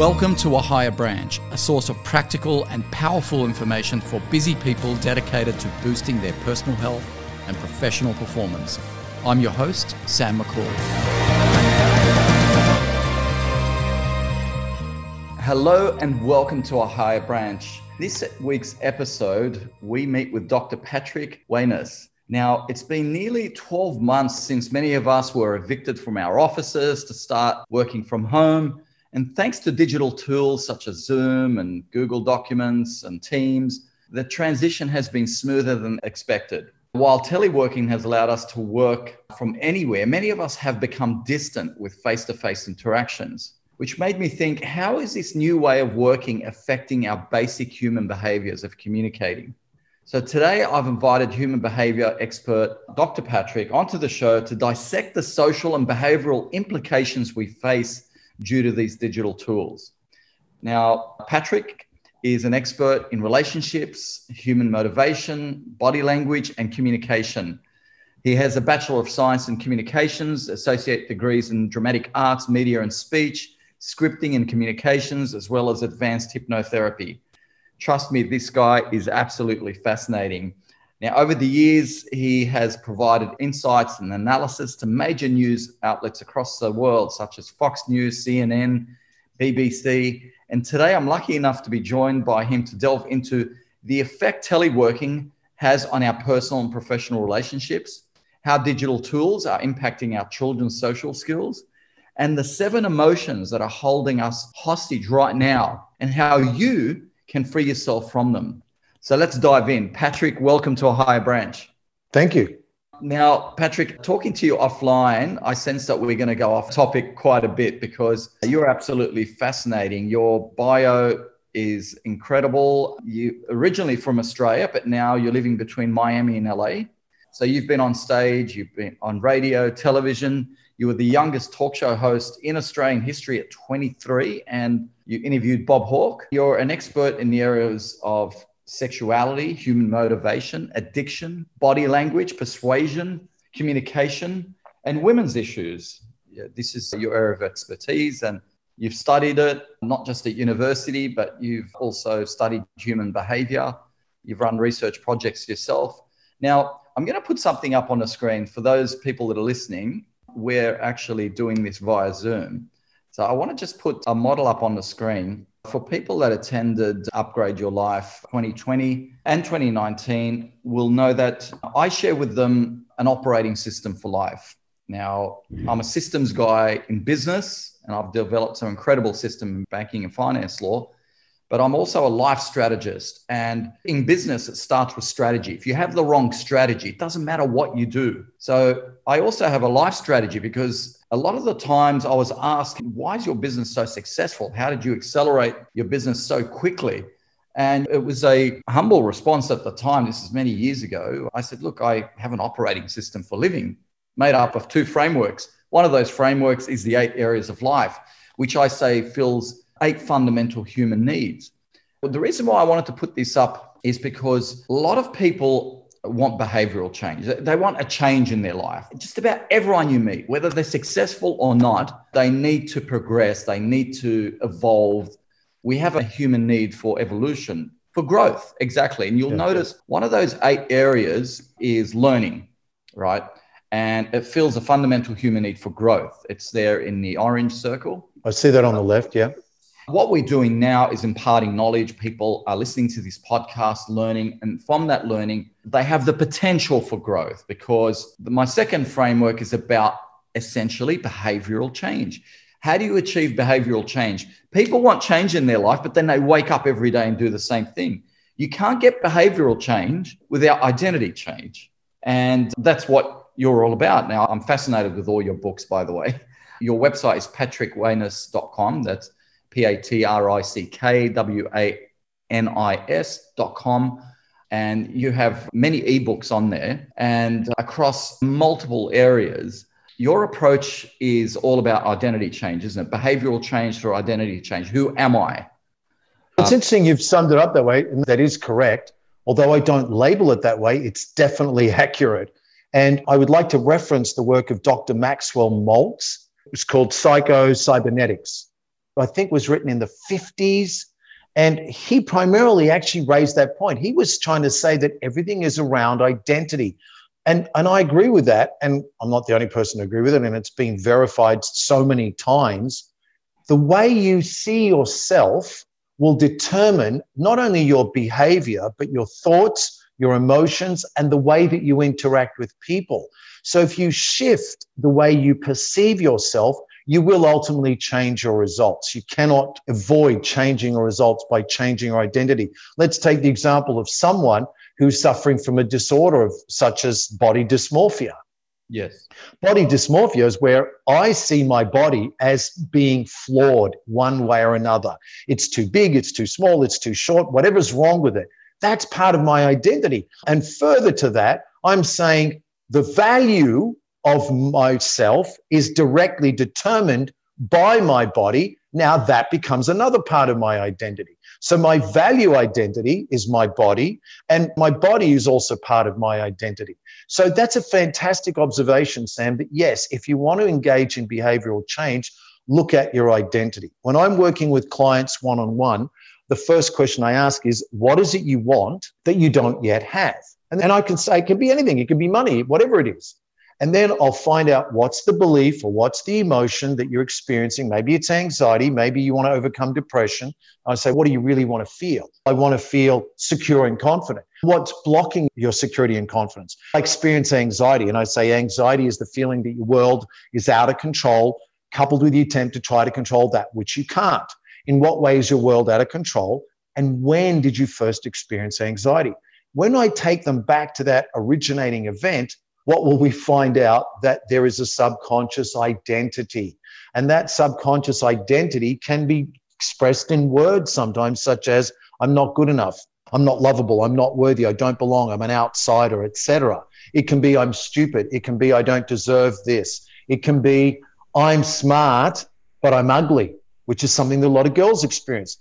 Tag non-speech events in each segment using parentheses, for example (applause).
Welcome to A Higher Branch, a source of practical and powerful information for busy people dedicated to boosting their personal health and professional performance. I'm your host, Sam Makhoul. Hello and welcome to A Higher Branch. This week's episode, we meet with Dr. Patrick Wanis. Now, it's been nearly 12 months since many of us were evicted from our offices to start working from home. And thanks to digital tools such as Zoom and Google Documents and Teams, the transition has been smoother than expected. While teleworking has allowed us to work from anywhere, many of us have become distant with face to face interactions, which made me think how is this new way of working affecting our basic human behaviors of communicating? So today I've invited human behavior expert Dr. Patrick onto the show to dissect the social and behavioral implications we face due to these digital tools. Now, Patrick is an expert in relationships, human motivation, body language, and communication. He has a Bachelor of Science in Communications, associate degrees in dramatic arts, media and speech, scripting and communications, as well as advanced hypnotherapy. Trust me, this guy is absolutely fascinating. Now, over the years, he has provided insights and analysis to major news outlets across the world, such as Fox News, CNN, BBC. And today, I'm lucky enough to be joined by him to delve into the effect teleworking has on our personal and professional relationships, how digital tools are impacting our children's social skills, and the seven emotions that are holding us hostage right now, and how you can free yourself from them. So let's dive in. Patrick, welcome to a higher branch. Thank you. Now, Patrick, talking to you offline, I sense that we're going to go off topic quite a bit because you're absolutely fascinating. Your bio is incredible. You originally from Australia, but now you're living between Miami and LA. So you've been on stage, you've been on radio, television. You were the youngest talk show host in Australian history at 23, and you interviewed Bob Hawke. You're an expert in the areas of sexuality, human motivation, addiction, body language, persuasion, communication, and women's issues. This is your area of expertise, and you've studied it not just at university, but you've also studied human behavior. You've run research projects yourself. Now, I'm going to put something up on the screen for those people that are listening. We're actually doing this via Zoom. So I want to just put a model up on the screen for people that attended Upgrade Your Life 2020 and 2019, will know that I share with them an operating system for life. Now, I'm a systems guy in business and I've developed some incredible system in banking and finance law, but I'm also a life strategist. And in business, it starts with strategy. If you have the wrong strategy, it doesn't matter what you do. So I also have a life strategy because a lot of the times I was asked, why is your business so successful? How did you accelerate your business so quickly? And it was a humble response at the time. This is many years ago. I said, look, I have an operating system for living made up of two frameworks. One of those frameworks is the eight areas of life, which I say fills eight fundamental human needs. Well, the reason why I wanted to put this up is because a lot of people want behavioral change. They want a change in their life. Just about everyone you meet, whether they're successful or not, they need to progress, they need to evolve. We have a human need for evolution, for growth, exactly. And you'll yeah. notice one of those eight areas is learning, right? And it fills a fundamental human need for growth. It's there in the orange circle. I see that on the left, yeah. What we're doing now is imparting knowledge. People are listening to this podcast, learning, and from that learning, they have the potential for growth because my second framework is about essentially behavioral change. How do you achieve behavioral change? People want change in their life, but then they wake up every day and do the same thing. You can't get behavioral change without identity change. And that's what you're all about. Now, I'm fascinated with all your books, by the way. Your website is patrickwanis.com. That's P A T R I C K W A N I S dot com. And you have many ebooks on there and across multiple areas. Your approach is all about identity change, isn't it? Behavioral change through identity change. Who am I? It's interesting you've summed it up that way, and that is correct. Although I don't label it that way, it's definitely (laughs) accurate. And I would like to reference the work of Dr. Maxwell Maltz. It's called Psycho Cybernetics. I think was written in the 50s. And he primarily actually raised that point. He was trying to say that everything is around identity. And, and I agree with that. And I'm not the only person to agree with it. And it's been verified so many times. The way you see yourself will determine not only your behavior, but your thoughts, your emotions, and the way that you interact with people. So if you shift the way you perceive yourself, you will ultimately change your results. You cannot avoid changing your results by changing your identity. Let's take the example of someone who's suffering from a disorder of such as body dysmorphia. Yes. Body dysmorphia is where I see my body as being flawed one way or another. It's too big, it's too small, it's too short, whatever's wrong with it. That's part of my identity. And further to that, I'm saying the value of myself is directly determined by my body. Now that becomes another part of my identity. So my value identity is my body, and my body is also part of my identity. So that's a fantastic observation, Sam. But yes, if you want to engage in behavioral change, look at your identity. When I'm working with clients one on one, the first question I ask is, what is it you want that you don't yet have? And then I can say, it can be anything, it can be money, whatever it is. And then I'll find out what's the belief or what's the emotion that you're experiencing. Maybe it's anxiety. Maybe you want to overcome depression. I say, what do you really want to feel? I want to feel secure and confident. What's blocking your security and confidence? I experience anxiety. And I say, anxiety is the feeling that your world is out of control, coupled with the attempt to try to control that which you can't. In what way is your world out of control? And when did you first experience anxiety? When I take them back to that originating event, what will we find out? That there is a subconscious identity. And that subconscious identity can be expressed in words sometimes, such as, I'm not good enough. I'm not lovable. I'm not worthy. I don't belong. I'm an outsider, etc. It can be, I'm stupid. It can be, I don't deserve this. It can be, I'm smart, but I'm ugly, which is something that a lot of girls experience.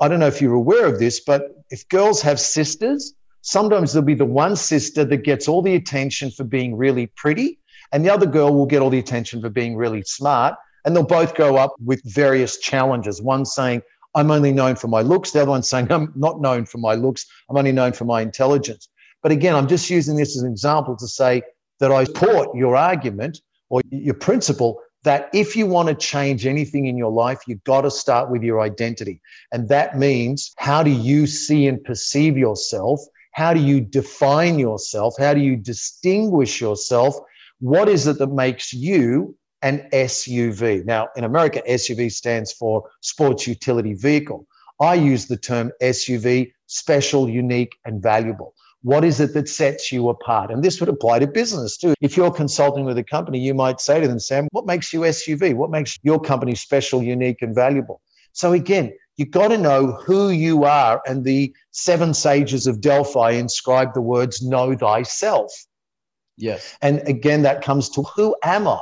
I don't know if you're aware of this, but if girls have sisters, sometimes there'll be the one sister that gets all the attention for being really pretty, and the other girl will get all the attention for being really smart. And they'll both go up with various challenges. One saying, I'm only known for my looks. The other one saying, I'm not known for my looks. I'm only known for my intelligence. But again, I'm just using this as an example to say that I support your argument or your principle that if you want to change anything in your life, you've got to start with your identity. And that means how do you see and perceive yourself? How do you define yourself? How do you distinguish yourself? What is it that makes you an SUV? Now, in America, SUV stands for sports utility vehicle. I use the term SUV, special, unique, and valuable. What is it that sets you apart? And this would apply to business too. If you're consulting with a company, you might say to them, Sam, what makes you SUV? What makes your company special, unique, and valuable? So again, you've got to know who you are. And the seven sages of Delphi inscribe the words, know thyself. Yes. And again, that comes to who am I?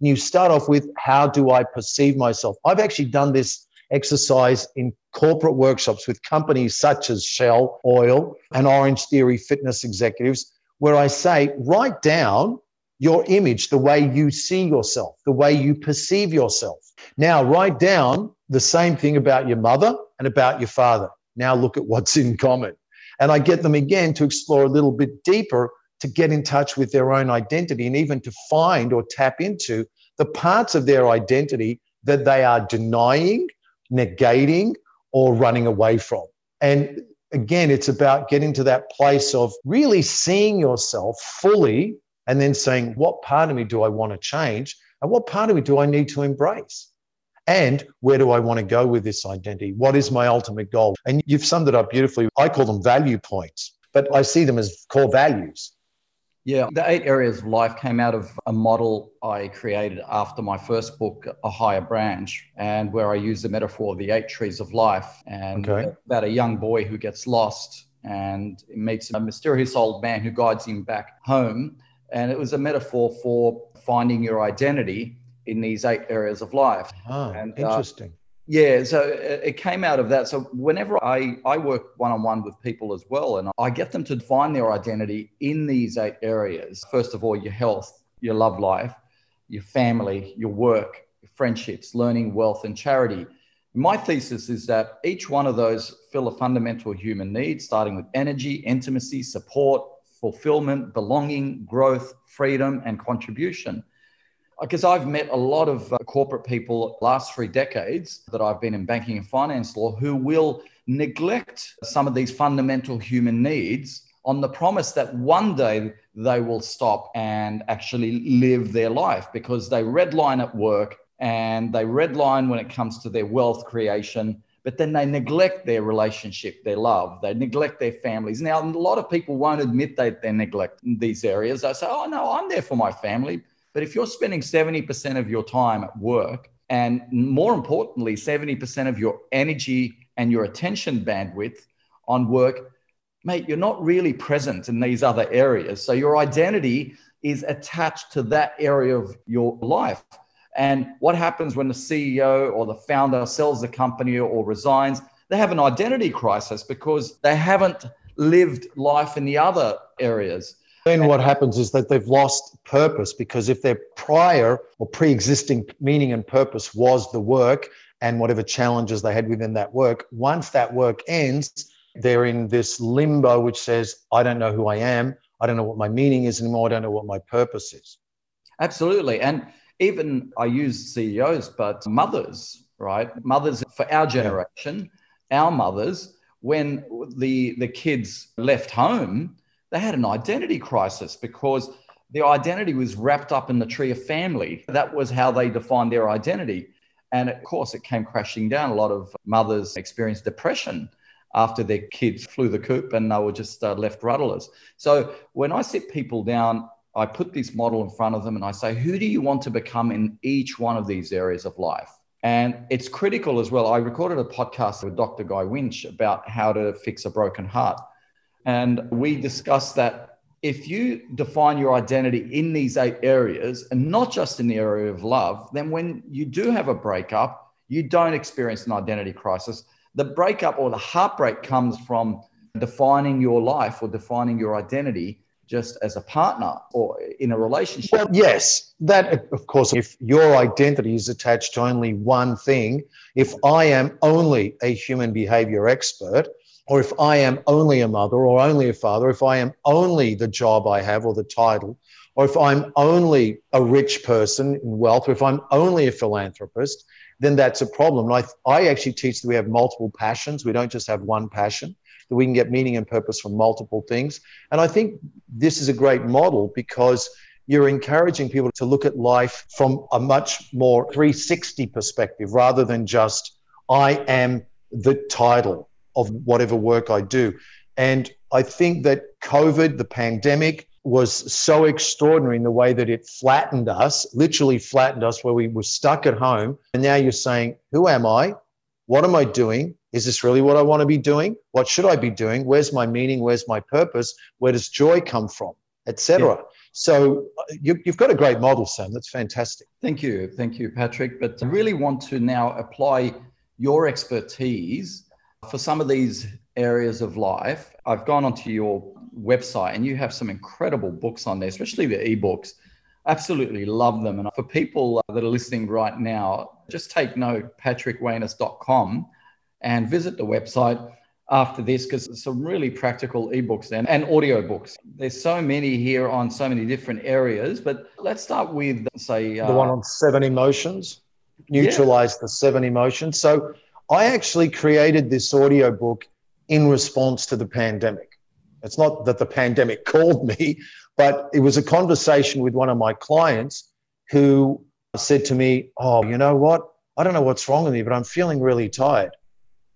And you start off with, how do I perceive myself? I've actually done this exercise in corporate workshops with companies such as Shell Oil and Orange Theory fitness executives, where I say, write down your image, the way you see yourself, the way you perceive yourself. Now, write down the same thing about your mother and about your father. Now, look at what's in common. And I get them again to explore a little bit deeper to get in touch with their own identity and even to find or tap into the parts of their identity that they are denying, negating, or running away from. And again, it's about getting to that place of really seeing yourself fully and then saying, what part of me do I want to change? And what part of me do I need to embrace? And where do I want to go with this identity? What is my ultimate goal? And you've summed it up beautifully. I call them value points, but I see them as core values. Yeah, the eight areas of life came out of a model I created after my first book, A Higher Branch, and where I use the metaphor of the eight trees of life and okay. about a young boy who gets lost and meets a mysterious old man who guides him back home. And it was a metaphor for finding your identity in these eight areas of life. Ah, and, uh, interesting. Uh, yeah, so it came out of that. So whenever I, I work one on one with people as well, and I get them to find their identity in these eight areas. First of all, your health, your love life, your family, your work, your friendships, learning, wealth, and charity. My thesis is that each one of those fill a fundamental human need, starting with energy, intimacy, support, fulfillment, belonging, growth, freedom, and contribution. Because I've met a lot of uh, corporate people last three decades that I've been in banking and finance law who will neglect some of these fundamental human needs on the promise that one day they will stop and actually live their life because they redline at work and they redline when it comes to their wealth creation but then they neglect their relationship, their love, they neglect their families. Now, a lot of people won't admit that they neglect these areas. They say, oh, no, I'm there for my family. But if you're spending 70% of your time at work, and more importantly, 70% of your energy and your attention bandwidth on work, mate, you're not really present in these other areas. So your identity is attached to that area of your life. And what happens when the CEO or the founder sells the company or resigns? They have an identity crisis because they haven't lived life in the other areas. Then what happens is that they've lost purpose because if their prior or pre existing meaning and purpose was the work and whatever challenges they had within that work, once that work ends, they're in this limbo which says, I don't know who I am. I don't know what my meaning is anymore. I don't know what my purpose is. Absolutely. And even I use CEOs, but mothers, right? Mothers for our generation, our mothers, when the, the kids left home, they had an identity crisis because their identity was wrapped up in the tree of family. That was how they defined their identity. And of course, it came crashing down. A lot of mothers experienced depression after their kids flew the coop and they were just uh, left rudderless. So when I sit people down I put this model in front of them and I say, who do you want to become in each one of these areas of life? And it's critical as well. I recorded a podcast with Dr. Guy Winch about how to fix a broken heart. And we discussed that if you define your identity in these eight areas and not just in the area of love, then when you do have a breakup, you don't experience an identity crisis. The breakup or the heartbreak comes from defining your life or defining your identity just as a partner or in a relationship? Well, yes, that of course, if your identity is attached to only one thing, if I am only a human behavior expert, or if I am only a mother or only a father, if I am only the job I have or the title, or if I'm only a rich person in wealth, or if I'm only a philanthropist, then that's a problem. I, I actually teach that we have multiple passions. We don't just have one passion that we can get meaning and purpose from multiple things. And I think this is a great model because you're encouraging people to look at life from a much more 360 perspective rather than just, I am the title of whatever work I do. And I think that COVID, the pandemic, was so extraordinary in the way that it flattened us, literally flattened us, where we were stuck at home. And now you're saying, Who am I? What am I doing? Is this really what I want to be doing? What should I be doing? Where's my meaning? Where's my purpose? Where does joy come from? Etc. Yeah. So uh, you, have got a great model, Sam. That's fantastic. Thank you, thank you, Patrick. But I really want to now apply your expertise for some of these areas of life. I've gone onto your website and you have some incredible books on there, especially the ebooks. Absolutely love them. And for people that are listening right now, just take note, patrickwanis.com and visit the website after this because there's some really practical ebooks and, and audiobooks. There's so many here on so many different areas, but let's start with, say, uh, the one on seven emotions, neutralize yeah. the seven emotions. So I actually created this audiobook in response to the pandemic. It's not that the pandemic (laughs) called me, but it was a conversation with one of my clients who said to me, Oh, you know what? I don't know what's wrong with me, but I'm feeling really tired.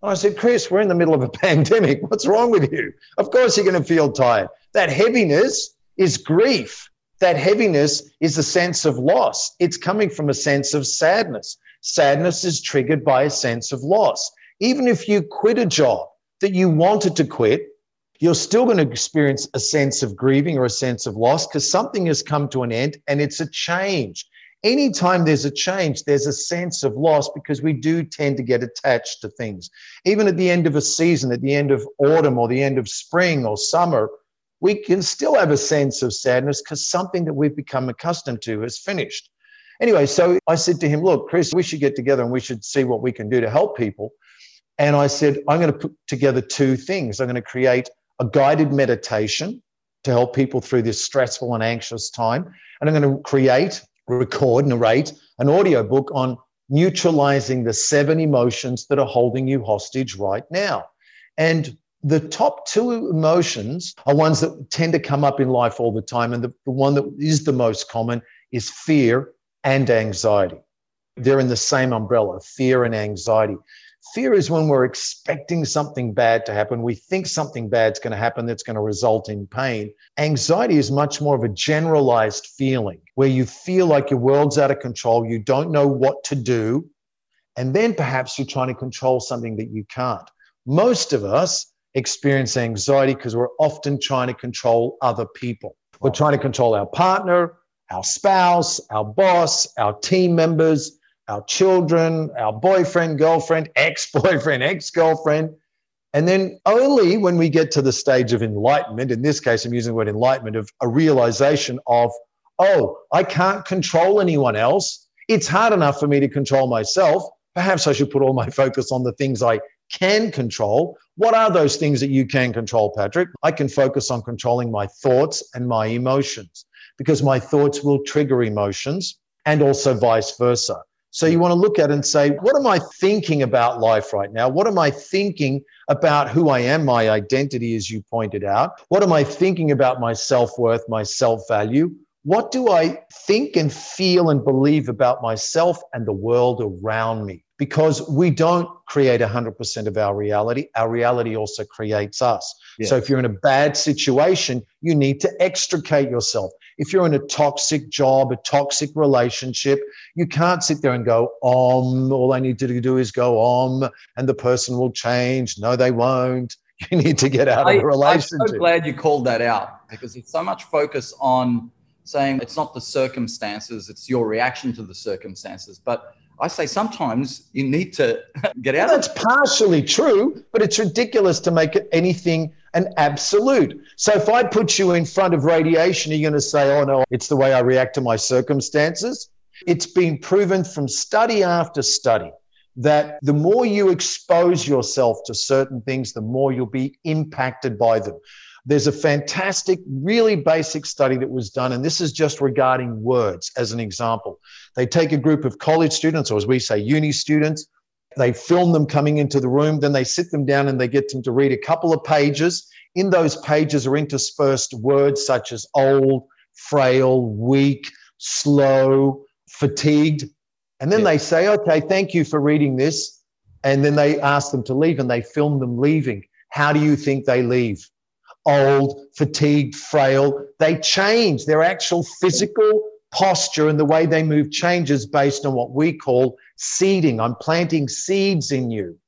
I said, Chris, we're in the middle of a (laughs) pandemic. What's wrong with you? Of course, you're going to feel tired. That heaviness is grief. That heaviness is a sense of loss. It's coming from a sense of sadness. Sadness is triggered by a sense of loss. Even if you quit a job that you wanted to quit, you're still going to experience a sense of grieving or a sense of loss because something has come to an end and it's a change anytime there's a change, there's a sense of loss because we do tend to get attached to things. Even at the end of a season, at the end of autumn or the end of spring or summer, we can still have a sense of sadness because something that we've become accustomed to has finished. Anyway, so I said to him, Look, Chris, we should get together and we should see what we can do to help people. And I said, I'm going to put together two things. I'm going to create a guided meditation to help people through this stressful and anxious time. And I'm going to create, record, narrate an audio book on neutralizing the seven emotions that are holding you hostage right now. And the top two emotions are ones that tend to come up in life all the time. And the, the one that is the most common is fear and anxiety. They're in the same umbrella fear and anxiety. Fear is when we're expecting something bad to happen. We think something bad's going to happen that's going to result in pain. Anxiety is much more of a generalized feeling where you feel like your world's out of control. You don't know what to do. And then perhaps you're trying to control something that you can't. Most of us experience anxiety because we're often trying to control other people. We're trying to control our partner, our spouse, our boss, our team members our children, our boyfriend, girlfriend, (laughs) ex boyfriend, ex girlfriend. And then only when we get to the stage of enlightenment, in this case, I'm using the word enlightenment, of a realization of, oh, I can't control anyone else. It's hard enough for me to control myself. Perhaps I should put all my (laughs) focus on the things I can control. What are those things that you can control, Patrick? I can focus on controlling my thoughts and my emotions because my thoughts will trigger emotions and also vice versa. So you want to look at and say, what am I thinking about life right now? What am I thinking about who I am, my identity, as you pointed out? What am I thinking about my self worth, my self value? What do I think and feel and believe about myself and the world around me? Because we don't create 100% of our reality. Our reality also creates us. Yeah. So if you're in a bad situation, you need to extricate yourself. If you're in a toxic job, a toxic relationship, you can't sit there and go, om, all I need to do is go om, and the person will change. No, they won't. (laughs) You need to get out I, of the relationship. I'm so glad you called that out because it's so much focus on saying it's not the circumstances, it's your reaction to the circumstances. But I say sometimes you need to (laughs) get out. Well, that's partially true, but it's ridiculous to make it anything an absolute. So if I put you in front of radiation, are you going to say, oh no, it's the way I react to my circumstances? It's been proven from study after study that the more you expose yourself to certain things, the more you'll be impacted by them. There's a fantastic, really basic study that was done, and this is just regarding words as an example. They take a group of college students, or as we say, uni students, they film them coming into the room, then they sit them down and they get them to read a couple of pages. In those pages are interspersed words such as old, frail, weak, slow, fatigued. And then yeah. they say, okay, thank you for reading this. And then they ask them to leave and they film them leaving. How do you think they leave? Old, fatigued, frail. They change. Their actual physical posture and the way they move changes based on what we call seeding. I'm planting seeds in you.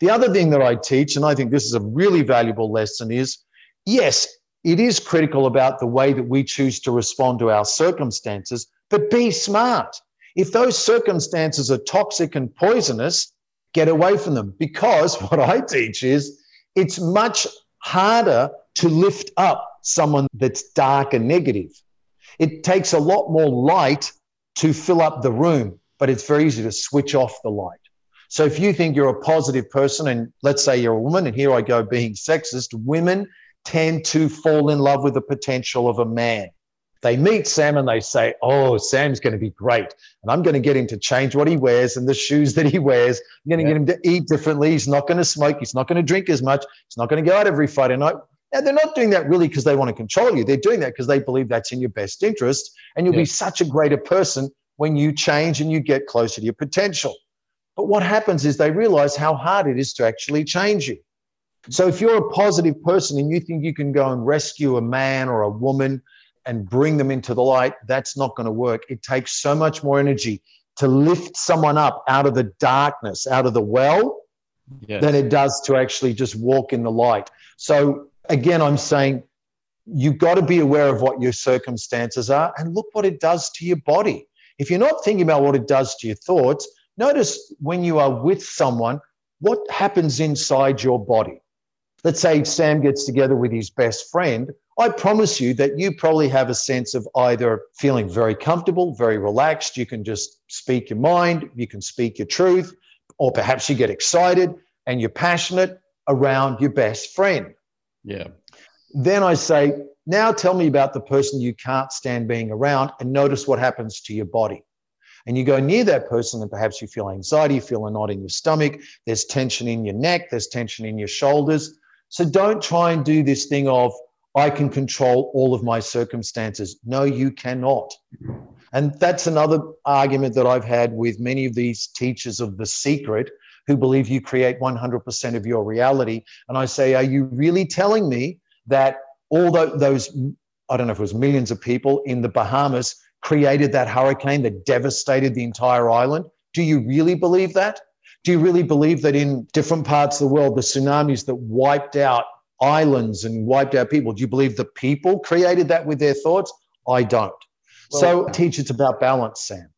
The other thing that I teach, and I think this is a really valuable lesson, is yes, it is critical about the way that we choose to respond to our circumstances, but be smart. If those circumstances are toxic and poisonous, get away from them. Because (laughs) what I teach is it's much harder to lift up someone that's dark and negative. It takes a lot more light to fill up the room but it's very easy to switch off the light. So if you think you're a positive person, and let's say you're a woman, and here I go being sexist, women tend to fall in love with the potential of a man. They meet Sam and they say, Oh, Sam's going to be great. And I'm going to get him to change what he wears and the shoes that he wears. I'm going to yeah. get him to eat differently. He's not going to smoke. He's not going to drink as much. He's not going to go out every Friday night. Now, they're not doing that really because they want to control you. They're doing that because they believe that's in your best interest. And you'll yeah. be such a greater person when you change and you get closer to your potential. But what happens is they realize how hard it is to actually change you. So if you're a positive person and you think you can go and rescue a man or a woman and bring them into the light, that's not going to work. It takes so much more energy to lift someone up out of the darkness, out of the well, yes. than it does to actually just walk in the light. So again, I'm saying you've got to be aware of what your circumstances are and look what it does to your body. If you're not thinking about what it does to your thoughts, notice when you are with someone, what happens inside your body. Let's say Sam gets together with his best friend. I promise you that you probably have a sense of either feeling very comfortable, very relaxed. You can just speak your mind, you can speak your truth, or perhaps you get excited and you're passionate around your best friend. Yeah. Then I say, now tell me about the person you can't stand being around and notice what happens to your body. And you go near that person and perhaps you feel anxiety, you feel a knot in your stomach, there's tension in your neck, there's tension in your shoulders. So don't try and do this thing of, I can control all of my circumstances. No, you cannot. And that's another argument that I've had with many of these teachers of the secret who believe you create 100% of your reality. And I say, Are you really telling me that all those, I don't know if it was millions of people in the Bahamas created that hurricane that devastated the entire island? Do you really believe that? Do you really believe that in different parts of the world, the tsunamis that wiped out islands and wiped out people, do you believe the people created that with their thoughts? I don't. Well, so teach it's about balance, Sam.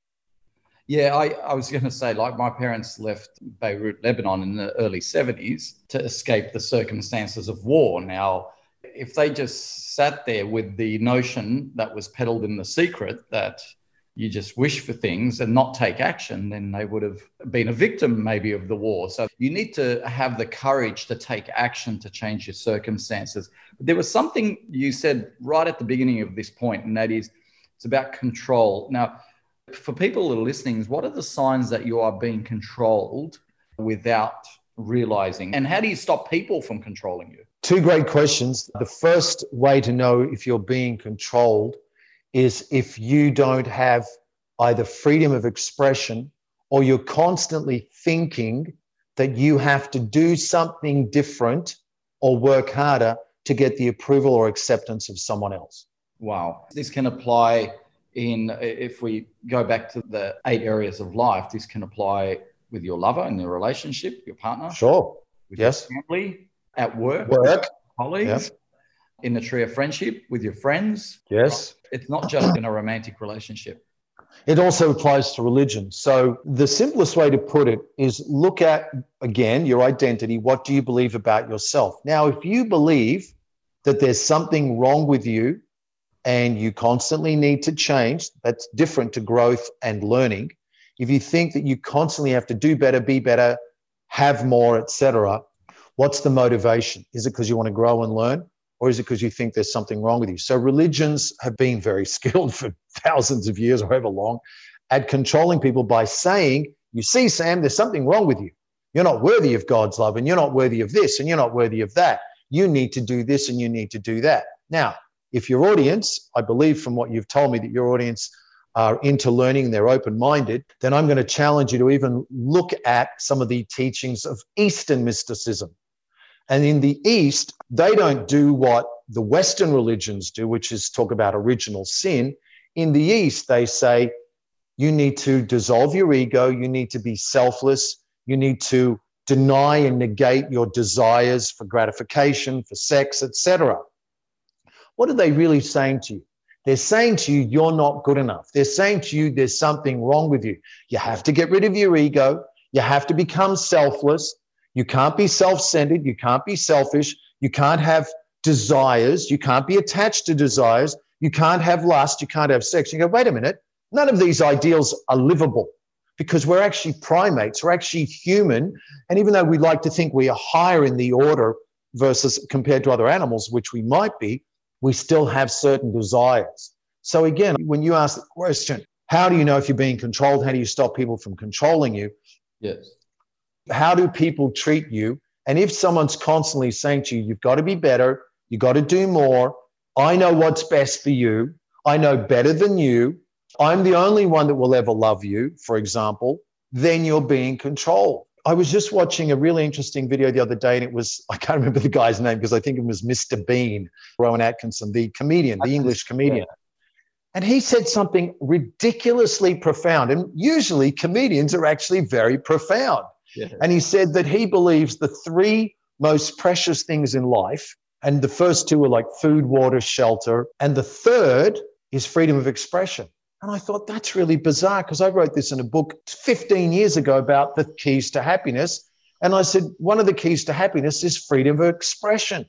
Yeah, I, I was going to say, like, my parents left Beirut, Lebanon in the early 70s to escape the circumstances of war. Now, if they just sat there with the notion that was peddled in the secret that you just wish for things and not take action, then they would have been a victim maybe of the war. So you need to have the courage to take action to change your circumstances. But there was something you said right at the beginning of this point, and that is it's about control. Now, for people that are listening, what are the signs that you are being controlled without realizing? And how do you stop people from controlling you? Two great questions. The first way to know if you're being controlled is if you don't have either freedom of expression or you're constantly thinking that you have to do something different or work harder to get the approval or acceptance of someone else. Wow. This can apply in, if we go back to the eight areas of life, this can apply with your lover and your relationship, your partner. Sure. yes. family, at work, work, colleagues, in the tree of friendship with your friends. Yes. It's not just in a romantic relationship. It also applies to religion. So, the simplest way to put it is look at, again, your identity. What do you believe about yourself? Now, if you believe that there's something wrong with you and you constantly need to change, that's different to growth and learning. If you think that you constantly have to do better, be better, have more, etc., What's the motivation? Is it because you want to grow and learn? Or is it because you think there's something wrong with you? So religions have been very (laughs) skilled for thousands of years, however long, at controlling people by saying, you see, Sam, there's something wrong with you. You're not worthy of God's love, and you're not worthy of this, and you're not worthy of that. You need to do this and you need to do that. Now, if your audience, I believe from what you've told me that your audience are into learning, they're open minded, then I'm going to challenge you to even look at some of the teachings of Eastern mysticism. And in the East, they don't do what the Western religions do, which is talk about original sin. In the East, they say you need to dissolve your ego, you need to be selfless, you need to deny and negate your desires for gratification, for sex, etc. What are they really saying to you? They're saying to you, you're not good enough. They're saying to you, there's something wrong with you. You have to get rid of your ego. You have to become selfless. You can't be self centered. You can't be selfish. You can't have desires. You can't be attached to desires. You can't have lust. You can't have sex. You go, wait a minute. None of these ideals are livable because we're actually primates. We're actually human. And even though we like to think we are higher in the order versus compared to other animals, which we might be, we still have certain desires. So again, when you ask the question, how do you know if you're being controlled? How do you stop people from controlling you? Yes. How do people treat you? And if someone's constantly saying to you, you've got to be better, you've got to do more, I know what's best for you, I know better than you, I'm the only one that will ever love you, for example, then you're being controlled. I was just watching a really interesting video the other day, and it was, I can't remember the guy's name because I think it was Mr. Bean, Rowan Atkinson, the comedian, the English comedian. Yeah. And he said something ridiculously profound. And usually comedians are actually very profound. Yeah. And he said that he believes the three most precious things in life, and the first two are like food, water, shelter, and the third is freedom of expression. And I thought that's really bizarre because I wrote this in a book 15 years ago about the keys to happiness. And I said, one of the keys to happiness is freedom of expression.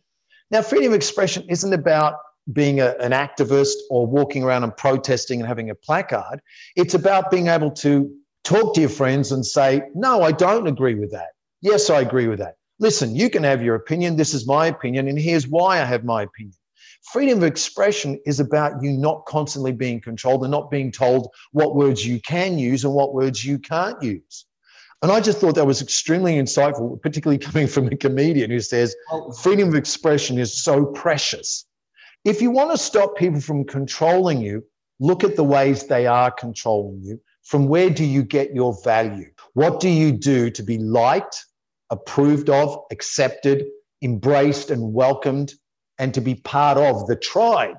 Now, freedom of expression isn't about being a, an activist or walking around and protesting and having a placard. It's about being able to talk to your friends and say, no, I don't agree with that. Yes, I agree with that. Listen, you can have your opinion. This is my opinion, and here's why I have my opinion. Freedom of expression is about you not constantly being controlled and not being told what words you can use and what words you can't use. And I just thought that was extremely insightful, particularly coming from a comedian who says freedom of expression is so precious. If you want to stop people from controlling you, look at the ways they are controlling you. From where do you get your value? What do you do to be liked, approved of, accepted, embraced, and welcomed, and to be part of the tribe?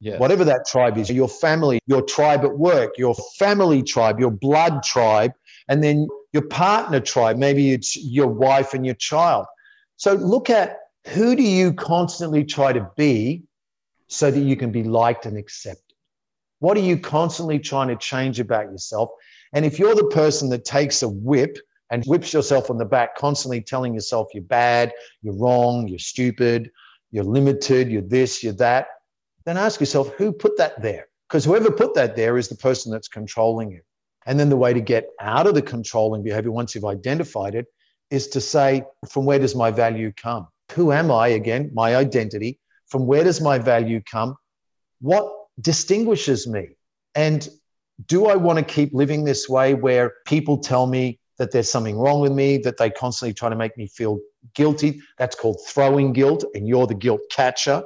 Yes. Whatever that tribe is, your family, your tribe at work, your family tribe, your blood tribe, and then your partner tribe. Maybe it's your wife and your child. So look at who do you constantly try to be so that you can be liked and accepted? What are you constantly trying to change about yourself? And if you're the person that takes a whip and whips yourself on the back, constantly telling yourself you're bad, you're wrong, you're stupid, you're limited, you're this, you're that, then ask yourself who put that there? Because whoever put that there is the person that's controlling you. And then the way to get out of the controlling behavior once you've identified it is to say, from where does my value come? Who am I again? My identity. From where does my value come? What distinguishes me? And do I want to keep living this way where people tell me that there's something wrong with me, that they constantly try to make me feel guilty? That's called throwing guilt, and you're the guilt catcher.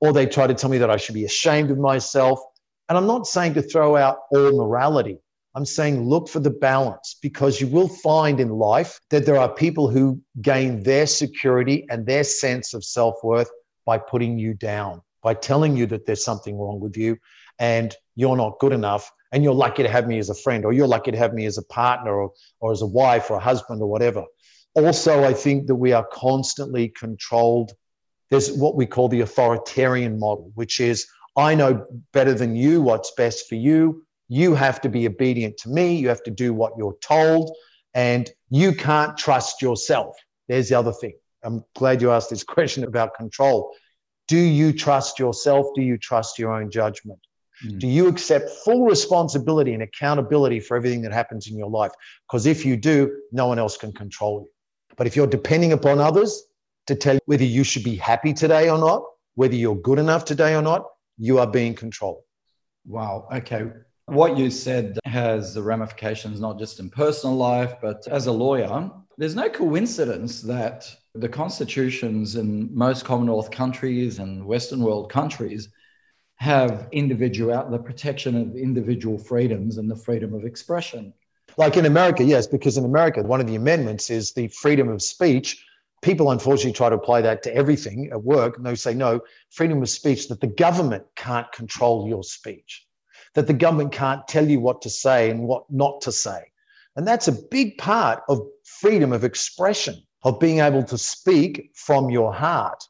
Or they try to tell me that I should be ashamed of myself. And I'm not saying to throw out all morality. I'm saying look for the balance because you will find in life that there are people who gain their security and their sense of self worth by putting you down, by telling you that there's something wrong with you and you're not good enough and you're lucky to have me as a friend or you're lucky to have me as a partner or, or as a wife or a husband or whatever. Also, I think that we are constantly controlled. There's what we call the authoritarian model, which is I know better than you what's best for you. You have to be obedient to me. You have to do what you're told, and you can't trust yourself. There's the other thing. I'm glad you asked this (laughs) question about control. Do you trust yourself? Do you trust your own judgment? Mm. Do you accept full responsibility and accountability for everything that happens in your life? Because if you do, no one else can control you. But if you're depending upon others to tell you whether you should be happy today or not, whether you're good enough today or not, you are being controlled. Wow. Okay. What you said has the ramifications not just in personal life, but as a lawyer. There's no coincidence that the constitutions in most Commonwealth countries and Western world countries have individual the protection of individual freedoms and the freedom of expression. Like in America, yes, because in America, one of the amendments is the freedom of speech. People unfortunately try to apply that to everything at work, and they say, no, freedom of speech, that the government can't control your speech, that the government can't tell you what to say and what not to say. And that's a big part of freedom of expression of being able to speak from your heart,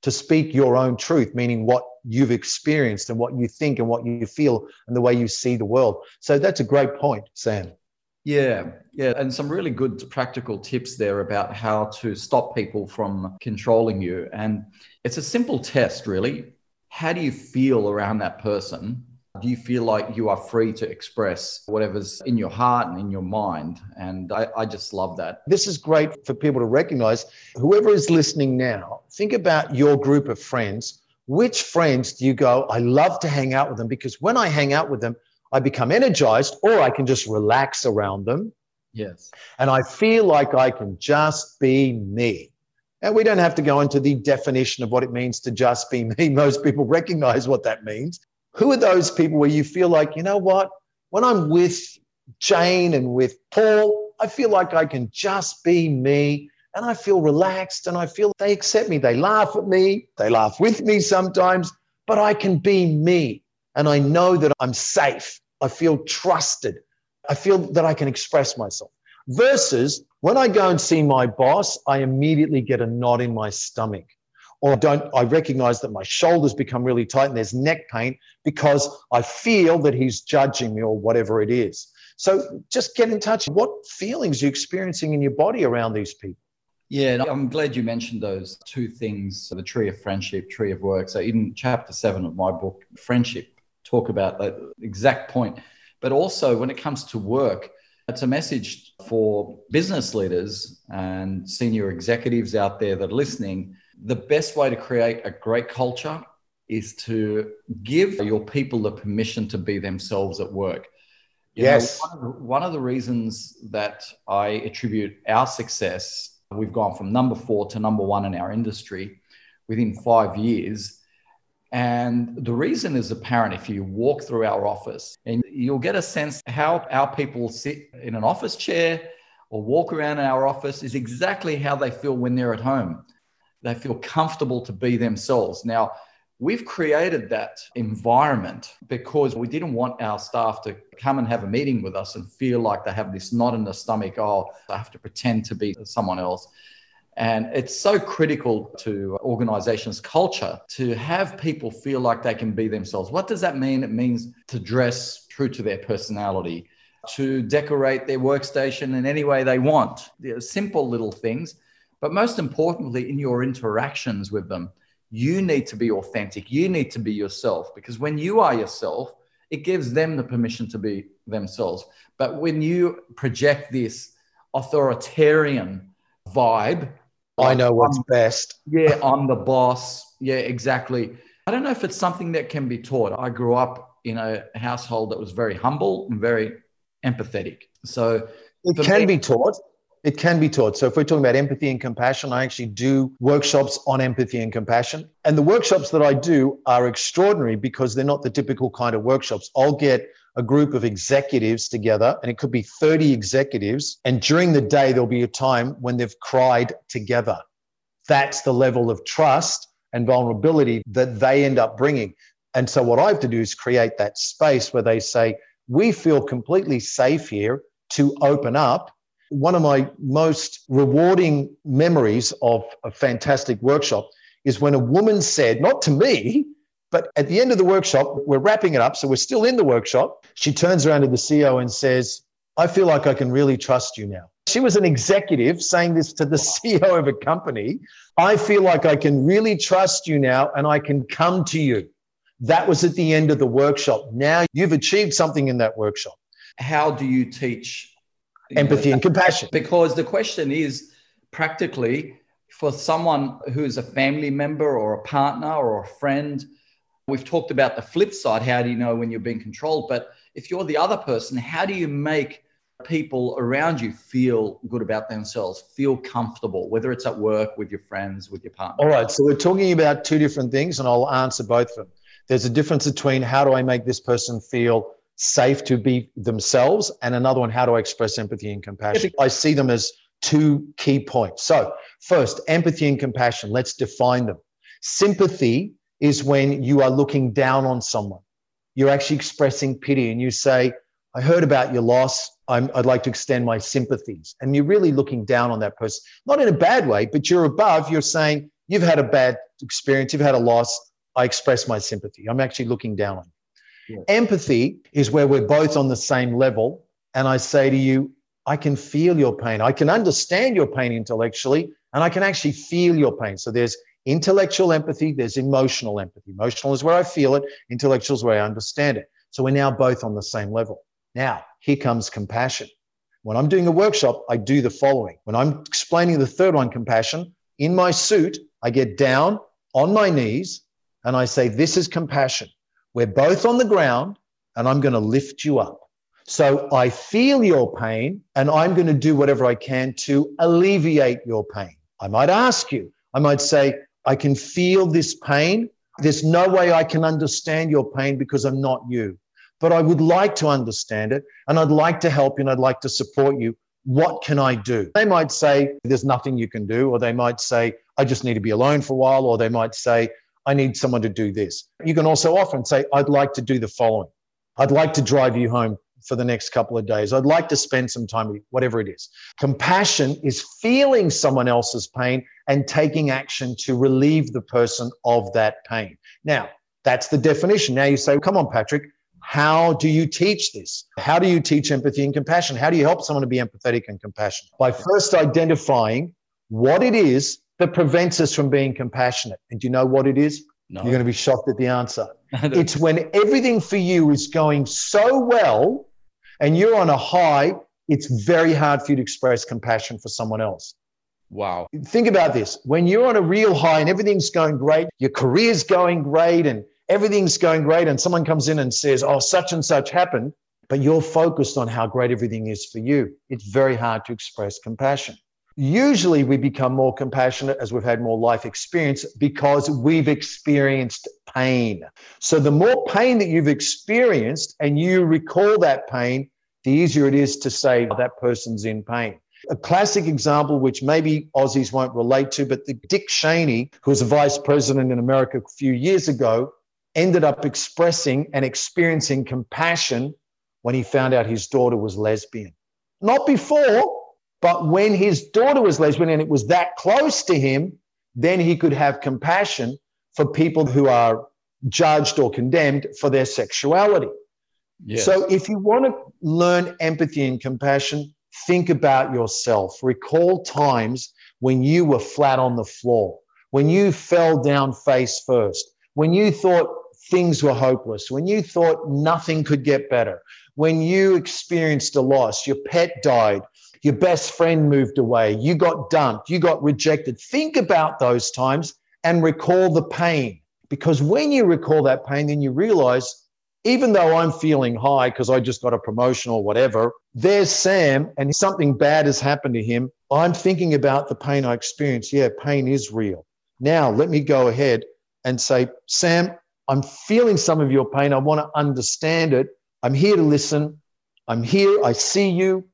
to speak your own truth, meaning what you've experienced and what you think and what you feel and the way you see the world. So that's a great point, Sam. Yeah, yeah. And some really good practical tips there about how to stop people from controlling you. And it's a simple test, really. How do you feel around that person? Do you feel like you are free to express whatever's in your heart and in your mind? And I, I, just love that. This is great for people to recognize. Whoever is listening now, think about your group of friends. Which friends do you go, I love to hang out with them because when I hang out with them, I become energized or I can just relax around them. Yes. And I feel like I can just be me. And we don't have to go into the definition of what it means to just be me. (laughs) Most people recognize what that means. Who are those people where you feel like, you know what? When I'm with Jane and with Paul, I feel like I can just be me and I feel relaxed and I feel they accept me. They laugh at me, they laugh with me sometimes, but I can be me and I know that I'm safe. I feel trusted. I feel that I can express myself. Versus when I go and see my boss, I immediately get a knot in my stomach or I don't I recognize that my shoulders become really tight and there's neck pain because I feel that he's judging me or whatever it is. So just get in touch. What feelings are you experiencing in your body around these people? Yeah, I'm glad you mentioned those two things the tree of friendship, tree of work. So, in chapter seven of my book, Friendship, talk about that exact point. But also, when it comes to work, it's a message for business leaders and senior executives out there that are listening. The best way to create a great culture is to give your people the permission to be themselves at work. You yes. Know, one, of the, one of the reasons that I attribute our success We've gone from number four to number one in our industry within five years. And the reason is apparent if you walk through our office and you'll get a sense how our people sit in an office chair or walk around our office is exactly how they feel when they're at home. They feel comfortable to be themselves. Now, We've created that environment because we didn't want our staff to come and have a meeting with us and feel like they have this knot in the stomach. Oh, I have to pretend to be someone else. And it's so critical to organizations' culture to have people feel like they can be themselves. What does that mean? It means to dress true to their personality, to decorate their workstation in any way they want. They're simple little things. But most importantly, in your interactions with them, you need to be authentic. You need to be yourself because when you are yourself, it gives them the permission to be themselves. But when you project this authoritarian vibe, I know what's best. Yeah, I'm the boss. Yeah, exactly. I don't know if it's something that can be taught. I grew up in a household that was very humble and very empathetic. So it can me, be taught. It can be taught. So if we're talking about empathy and compassion, I actually do workshops on empathy and compassion. And the workshops that I do are extraordinary because they're not the typical kind of workshops. I'll get a group of executives together, and it could be 30 executives. And during the day, there'll be a time when they've cried together. That's the level of trust and vulnerability that they end up bringing. And so, what I have to do is create that space where they say, We feel completely safe here to open up one of my most rewarding memories of a fantastic workshop is when a woman said, not to me, but at the end of the workshop, we're wrapping it up. So we're still in the workshop. She turns around to the CEO and says, I feel like I can really trust you now. She was an executive saying this to the (laughs) CEO of a company. I feel like I can really trust you now and I can come to you. That was at the end of the workshop. Now you've achieved something in that workshop. How do you teach empathy and compassion. Because the question is practically for someone who is a family member or a partner or a friend, we've talked about the flip side. How do you know when you're being controlled? But if you're the other person, how do you make people around you feel good about themselves, feel comfortable, whether it's at work, with your friends, with your partner? All right. So we're talking about two different things, and I'll answer both of them. There's a difference between how do I make this person feel safe to be themselves, and another one, how do I express empathy and compassion? I see them as two key points. So, first, empathy and compassion, let's define them. Sympathy is when you are looking down on someone. You're actually expressing pity and you say, I heard about your loss. i would like to extend my sympathies. And you're really looking down on that person, not in a bad way, but you're above. You're saying, You've had a bad experience, you've had a loss. I express my sympathy. I'm actually looking down on you. Empathy is where we're both on the same level. And I say to you, I can feel your pain. I can understand your pain intellectually, and I can actually feel your pain. So there's intellectual empathy, there's emotional empathy. Emotional is where I feel it, intellectual is where I understand it. So we're now both on the same level. Now, here comes compassion. When I'm doing a workshop, I do the following. When I'm explaining the third one, compassion, in my suit, I get down on my knees and I say, This is compassion. We're both on the ground, and I'm going to lift you up. So I feel your pain, and I'm going to do whatever I can to alleviate your pain. I might ask you, I might say, I can feel this pain. There's no way I can understand your pain because I'm not you. But I would like to understand it, and I'd like to help you, and I'd like to support you. What can I do? They might say, There's nothing you can do, or they might say, I just need to be alone for a while, or they might say, I need someone to do this. You can also often say, I'd like to do the following. I'd like to drive you home for the next couple of days. I'd like to spend some time with you, whatever it is. Compassion is feeling someone else's pain and taking action to relieve the person of that pain. Now, that's the definition. Now you say, come on, Patrick, How do you teach this? How do you teach empathy and compassion? How do you help someone to be empathetic and compassionate? By first identifying what it is that prevents us from being compassionate. And do you know what it is? No. You're going to be shocked at the answer. (laughs) it's when everything for you is going so well and you're on a high, it's very hard for you to express compassion for someone else. Wow. Think about this. When you're on a real high and everything's going great, your career's going great and everything's going great, and someone comes in and says, Oh, such and such happened, but you're focused on how great everything is for you, it's very hard to express compassion. Usually, we become more compassionate as we've had more life experience because we've experienced pain. So, the more pain that you've experienced and you recall that pain, the easier it is to say that person's in pain. A classic example, which maybe Aussies won't relate to, but the Dick Cheney, who was a vice president in America a few years ago, ended up expressing and experiencing compassion when he found out his daughter was lesbian. Not before, but when his daughter was lesbian and it was that close to him, then he could have compassion for people who are judged or condemned for their sexuality. Yes. So if you want to learn empathy and compassion, think about yourself. Recall times when you were flat on the floor, when you fell down face first, when you thought things were hopeless, when you thought nothing could get better, when you experienced a loss, your pet died, your best friend moved away, you got dumped, you got rejected. Think about those times and recall the pain. Because when you recall that pain, then you realize even though I'm feeling high because I just got a promotion or whatever, there's Sam and something bad has happened to him. I'm thinking about the pain I experienced. Yeah, pain is real. Now, let me go ahead and say, Sam, I'm feeling some of your pain. I want to understand it. I'm here to listen. I'm here. I see you.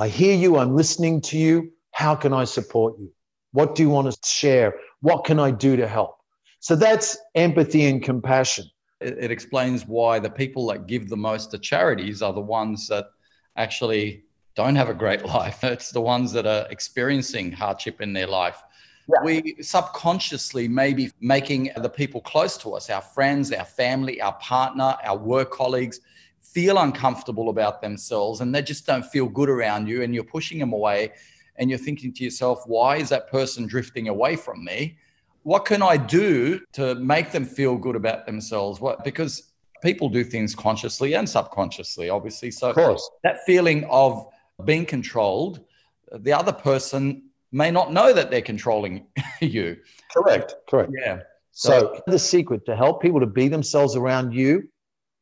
I hear you. I'm listening to you. How can I support you? What do you want to share? What can I do to help? So that's empathy and compassion. It, it explains why the people that give the most to charities are the ones that actually don't have a great (laughs) life. It's the ones that are experiencing hardship in their life yeah. we subconsciously maybe making the people close to us, our friends, our family, our partner, our work colleagues, feel uncomfortable about themselves and they just don't feel good around you and you're pushing them away and you're thinking to yourself, why is that person drifting away from me? What can I do to make them feel good about themselves? What because people do things consciously and subconsciously, obviously. So that feeling of being controlled, the other person may not know that they're controlling (laughs) you. Correct. Correct. Yeah. So, so, the secret to help people to be themselves around you,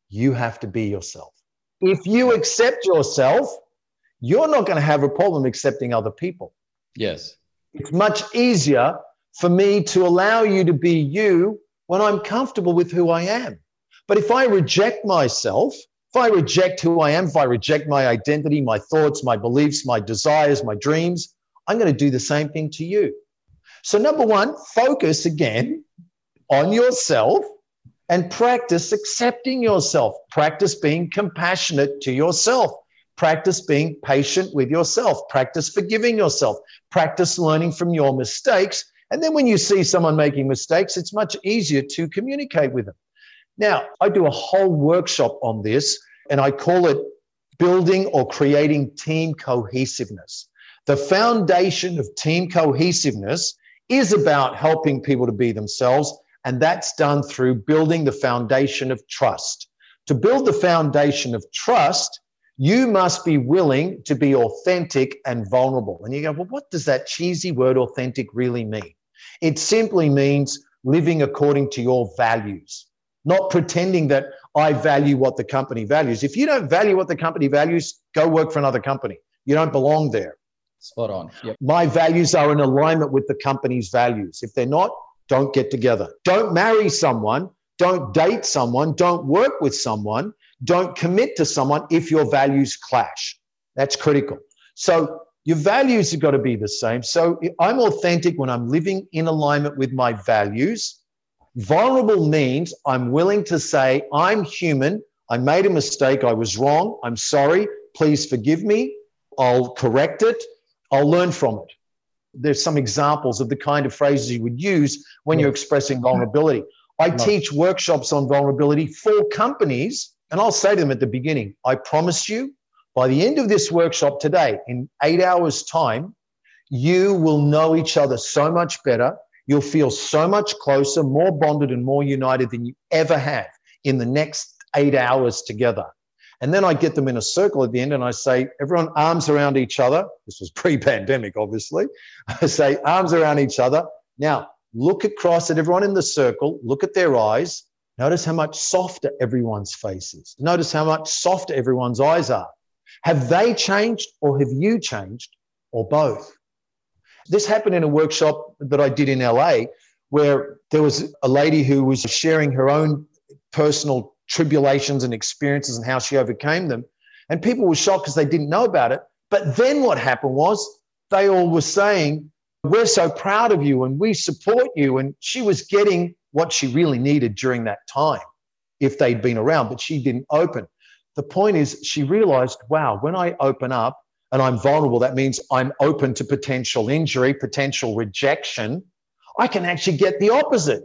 you have to be yourself. If you accept yourself, you're not going to have a problem accepting other people. Yes. It's much easier for me to allow you to be you when I'm comfortable with who I am. But if I reject myself, if I reject who I am, if I reject my identity, my thoughts, my beliefs, my desires, my dreams, I'm going to do the same thing to you. So, number one, focus again on yourself and practice accepting yourself. Practice being compassionate to yourself. Practice being patient with yourself. Practice forgiving yourself. Practice learning from your mistakes. And then when you see someone making mistakes, it's much easier to communicate with them. Now, I do a whole workshop on this, and I call it building or creating team cohesiveness. The foundation of team cohesiveness is about helping people to be themselves, and that's done through building the foundation of trust. To build the foundation of trust, you must be willing to be authentic and vulnerable. And you go, well, what does that cheesy word authentic really mean? It simply means living according to your values, not pretending that I value what the company values. If you don't value what the company values, go work for another company. You don't belong there. Spot on. Yep. My values are in alignment with the company's values. If they're not, don't get together. Don't marry someone. Don't date someone. Don't work with someone. Don't commit to someone if your values clash. That's critical. So your values have got to be the same. So I'm authentic when I'm living in alignment with my values. Vulnerable means I'm willing to say, I'm human. I made a mistake. I was wrong. I'm sorry. Please forgive me. I'll correct it. I'll learn from it. There's some examples of the kind of phrases you would use when you're expressing vulnerability. I teach workshops on vulnerability for companies And I'll say to them at the beginning, I promise you, by the end of this workshop today, in eight hours' time, you will know each other so much better. You'll feel so much closer, more bonded, and more united than you ever have in the next eight hours together. And then I get them in a circle at the end and I say, everyone arms around each other. This was (laughs) pre pandemic, obviously. I say, arms around each other. Now, look across at everyone in the circle, look at their eyes. Notice how much softer everyone's face is. Notice how much softer everyone's eyes are. Have they changed or have you changed or both? This happened in a workshop that I did in LA where there was a lady who was sharing her own personal tribulations and experiences and how she overcame them. And people were shocked because they didn't know about it. But then what happened was they all were saying, We're so proud of you and we support you. And she was getting what she really needed during that time if they'd been around, but she didn't open. The point is, she realized, wow, when I open up and I'm vulnerable, that means I'm open to potential injury, potential rejection. I can actually get the opposite.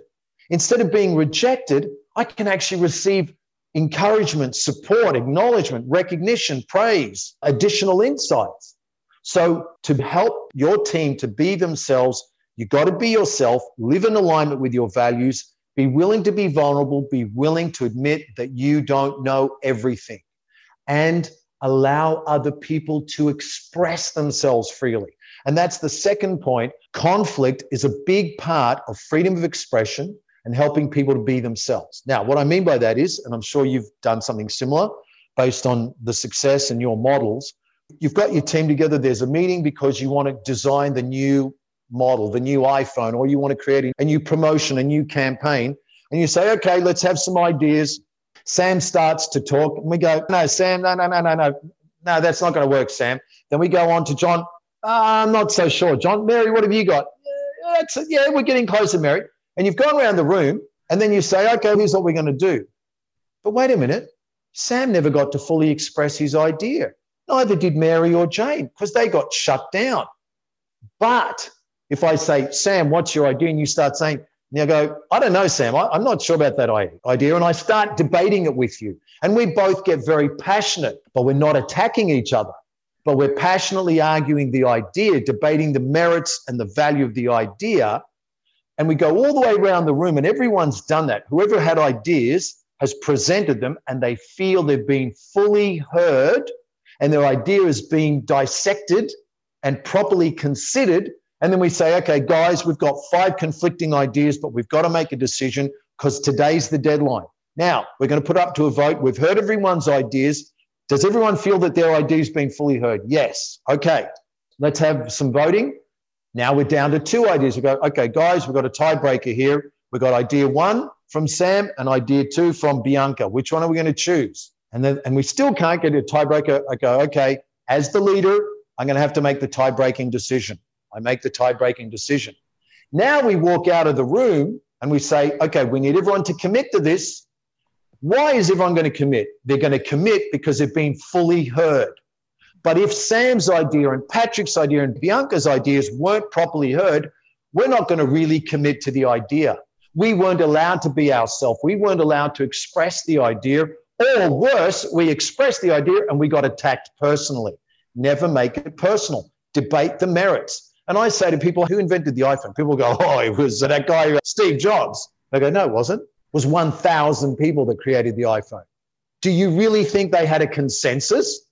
Instead of being rejected, I can actually receive encouragement, support, acknowledgement, recognition, praise, additional insights. So, to help your team to be themselves, you got to be yourself, live in alignment with your values, be willing to be vulnerable, be willing to admit that you don't know everything, and allow other people to express themselves freely. And that's the second point. Conflict is a big part of freedom of expression and helping people to be themselves. Now, what I mean by that is, and I'm sure you've done something similar based on the success and your models, you've got your team together, there's a meeting because you want to design the new model, the new iPhone, or you want to create a new promotion, a new campaign. And you say, okay, let's have some ideas. Sam starts to talk, and we go, no, Sam, no, no, no, no, no, no, that's not going to work, Sam. Then we go on to John. Uh, I'm not so sure, John. Mary, what have you got? Yeah, yeah, we're getting closer, Mary. And you've gone around the room and then you say, okay, here's what we're going to do. But wait a minute, Sam never got to fully express his idea. Neither did Mary or Jane because they got shut down. But if I say, Sam, what's your idea? And you start saying, and you go, I don't know, Sam, I, am not sure about that idea. And I start debating it with you. And we both get very passionate, but we're not attacking each other. But we're passionately arguing the idea, debating the merits and the value of the idea and we go all the way around the room, and everyone's done that. Whoever had ideas has presented them, and they feel they've been fully heard, and their idea is being dissected and properly considered. And then we say, okay, guys, we've got five conflicting ideas, but we've got to make a decision because today's the deadline. Now, we're going to put up to a vote. We've heard everyone's ideas. Does everyone feel that their ideas been fully heard? Yes. Okay. Let's have some voting. Now we're down to two ideas. We go, okay, guys, we've got a tiebreaker here. We've got idea one from Sam and idea two from Bianca. Which one are we going to choose? And then, and we still can't get a tiebreaker. I go, okay, as the leader, I'm going to have to make the tie-breaking decision. I make the tie-breaking decision. Now we walk out of the room and we say, okay, we need everyone to commit to this. Why is everyone going to commit? They're going to commit because they've been fully heard. But if Sam's idea and Patrick's idea and Bianca's ideas weren't properly heard, we're not going to really commit to the idea. We weren't allowed to be ourselves. We weren't allowed to express the idea. Or worse, we expressed the idea and we got attacked personally. Never make it personal. Debate the merits. And I say to people, who invented the iPhone? People go, oh, it was that guy, uh, Steve Jobs. They go, no, it wasn't. It was 1,000 people that created the iPhone. Do you really think they had a consensus?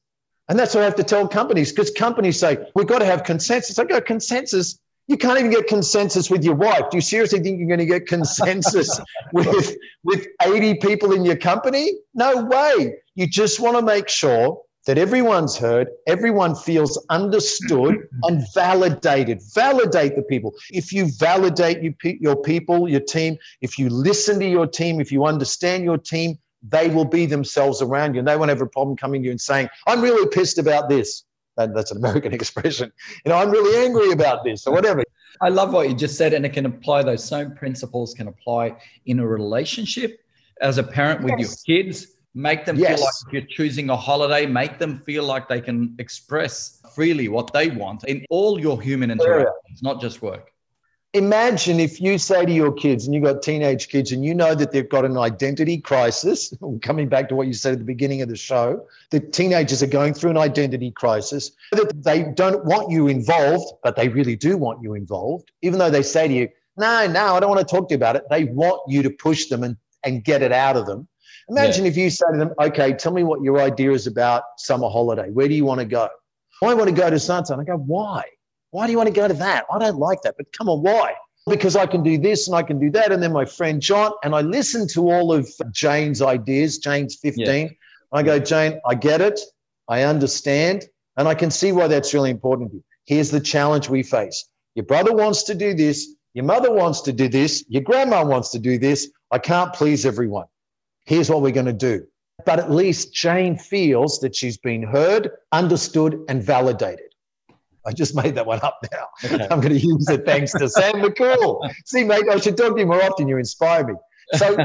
And that's what I have to tell companies because companies say, we've got to have consensus. I go, consensus? You can't even get consensus with your wife. Do you seriously think you're going to get consensus (laughs) with, with 80 people in your company? No way. You just want to make sure that everyone's heard, everyone feels understood (clears throat) and validated. Validate the people. If you validate your people, your team, if you listen to your team, if you understand your team, they will be themselves around you and they won't have a problem coming to you and saying, I'm really pissed about this. That, that's an American (laughs) expression. You know, I'm really angry about this or whatever. I love what you just said, and it can apply those same principles can apply in a relationship as a parent with yes. your kids. Make them yes. feel like you're choosing a holiday, make them feel like they can express freely what they want in all your human interactions, not just work. Imagine if you say to your kids and you've got teenage kids and you know that they've got an identity crisis (laughs) coming back to what you said at the beginning of the show the teenagers are going through an identity crisis that they don't want you involved but they really do want you involved. Even though they say to you no no i don't want to talk to you about it they want you to push them and, and get it out of them. Imagine yeah. if you say to them okay tell me what your idea is about summer holiday. Where do you want to go? I want to go to sunset. And i go why why do you want to go to that? I don't like that, but come on, why? Because I can do this and I can do that. And then my friend John, and I listen to all of Jane's ideas. Jane's 15. Yeah. I go, Jane, I get it. I understand. And I can see why that's really important to you. Here's the challenge we face. Your brother wants to do this. Your mother wants to do this. Your grandma wants to do this. I can't please everyone. Here's what we're going to do. But at least Jane feels that she's been heard, understood, and validated. I just made that one up now. Okay. I'm going to use it thanks to Sam Makhoul. (laughs) See, mate, I should talk to you more often. You inspire me. So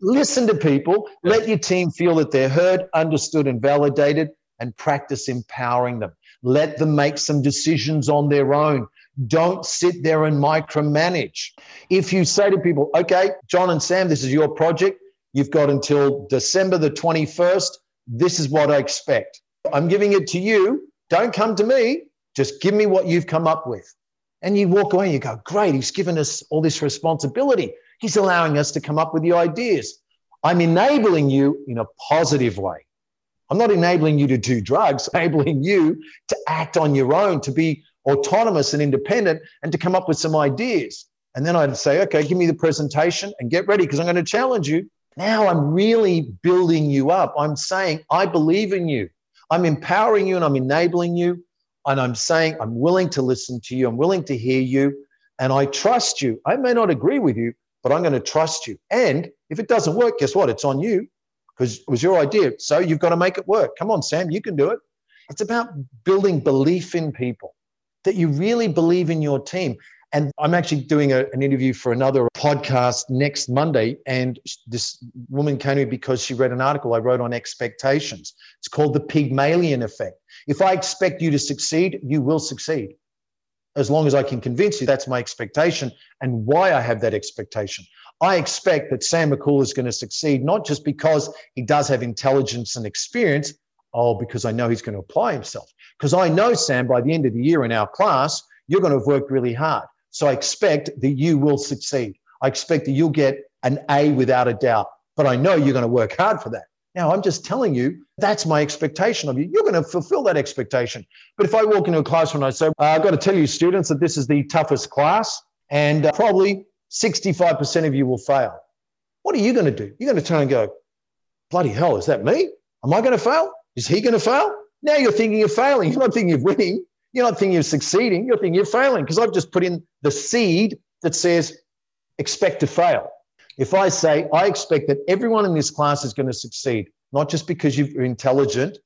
listen to people, let your team feel that they're heard, understood, and validated, and practice empowering them. Let them make some decisions on their own. Don't sit there and micromanage. If you say to people, okay, John and Sam, this is your project. You've got until December the 21st. This is what I expect. I'm giving it to you. Don't come to me. Just give me what you've come up with. And you walk away and you go, great, he's given us all this responsibility. He's allowing us to come up with the ideas. I'm enabling you in a positive way. I'm not enabling you to do drugs, I'm (laughs) enabling you to act on your own, to be autonomous and independent, and to come up with some ideas. And then I'd say, okay, give me the presentation and get ready because I'm going to challenge you. Now I'm really building you up. I'm saying, I believe in you. I'm empowering you and I'm enabling you and I'm saying, I'm willing to listen to you, I'm willing to hear you, and I trust you. I may not agree with you, but I'm going to trust you. And if it doesn't work, guess what? It's on you because it was your idea. So you've got to make it work. Come on, Sam, you can do it. It's about building belief in people that you really believe in your team. And I'm actually doing a, an interview for another podcast next Monday. And this woman came to me because she read an article I wrote on expectations. It's called the Pygmalion effect. If I expect you to succeed, you will succeed. As long as I can convince you that's my expectation and why I have that expectation. I expect that Sam Makhoul is going to succeed, not just because he does have intelligence and experience, oh, because I know he's going to apply himself. Because I know, Sam, by the end of the year in our class, you're going to have worked really hard. So I expect that you will succeed. I expect that you'll get an A without a doubt, but I know you're going to work hard for that. Now, I'm just telling you, that's my expectation of you. You're going to fulfill that expectation. But if I walk into a classroom and I say, I've got to tell you, students, that this is the toughest class, and uh, probably 65% of you will fail. What are you going to do? You're going to turn and go, bloody hell, is that me? Am I going to fail? Is he going to fail? Now you're thinking of failing. You're not thinking of winning. You're not thinking of succeeding. You're thinking you're failing because I've just put in the seed that says expect to fail. If I say, I expect that everyone in this class is going to succeed, not just because you're intelligent,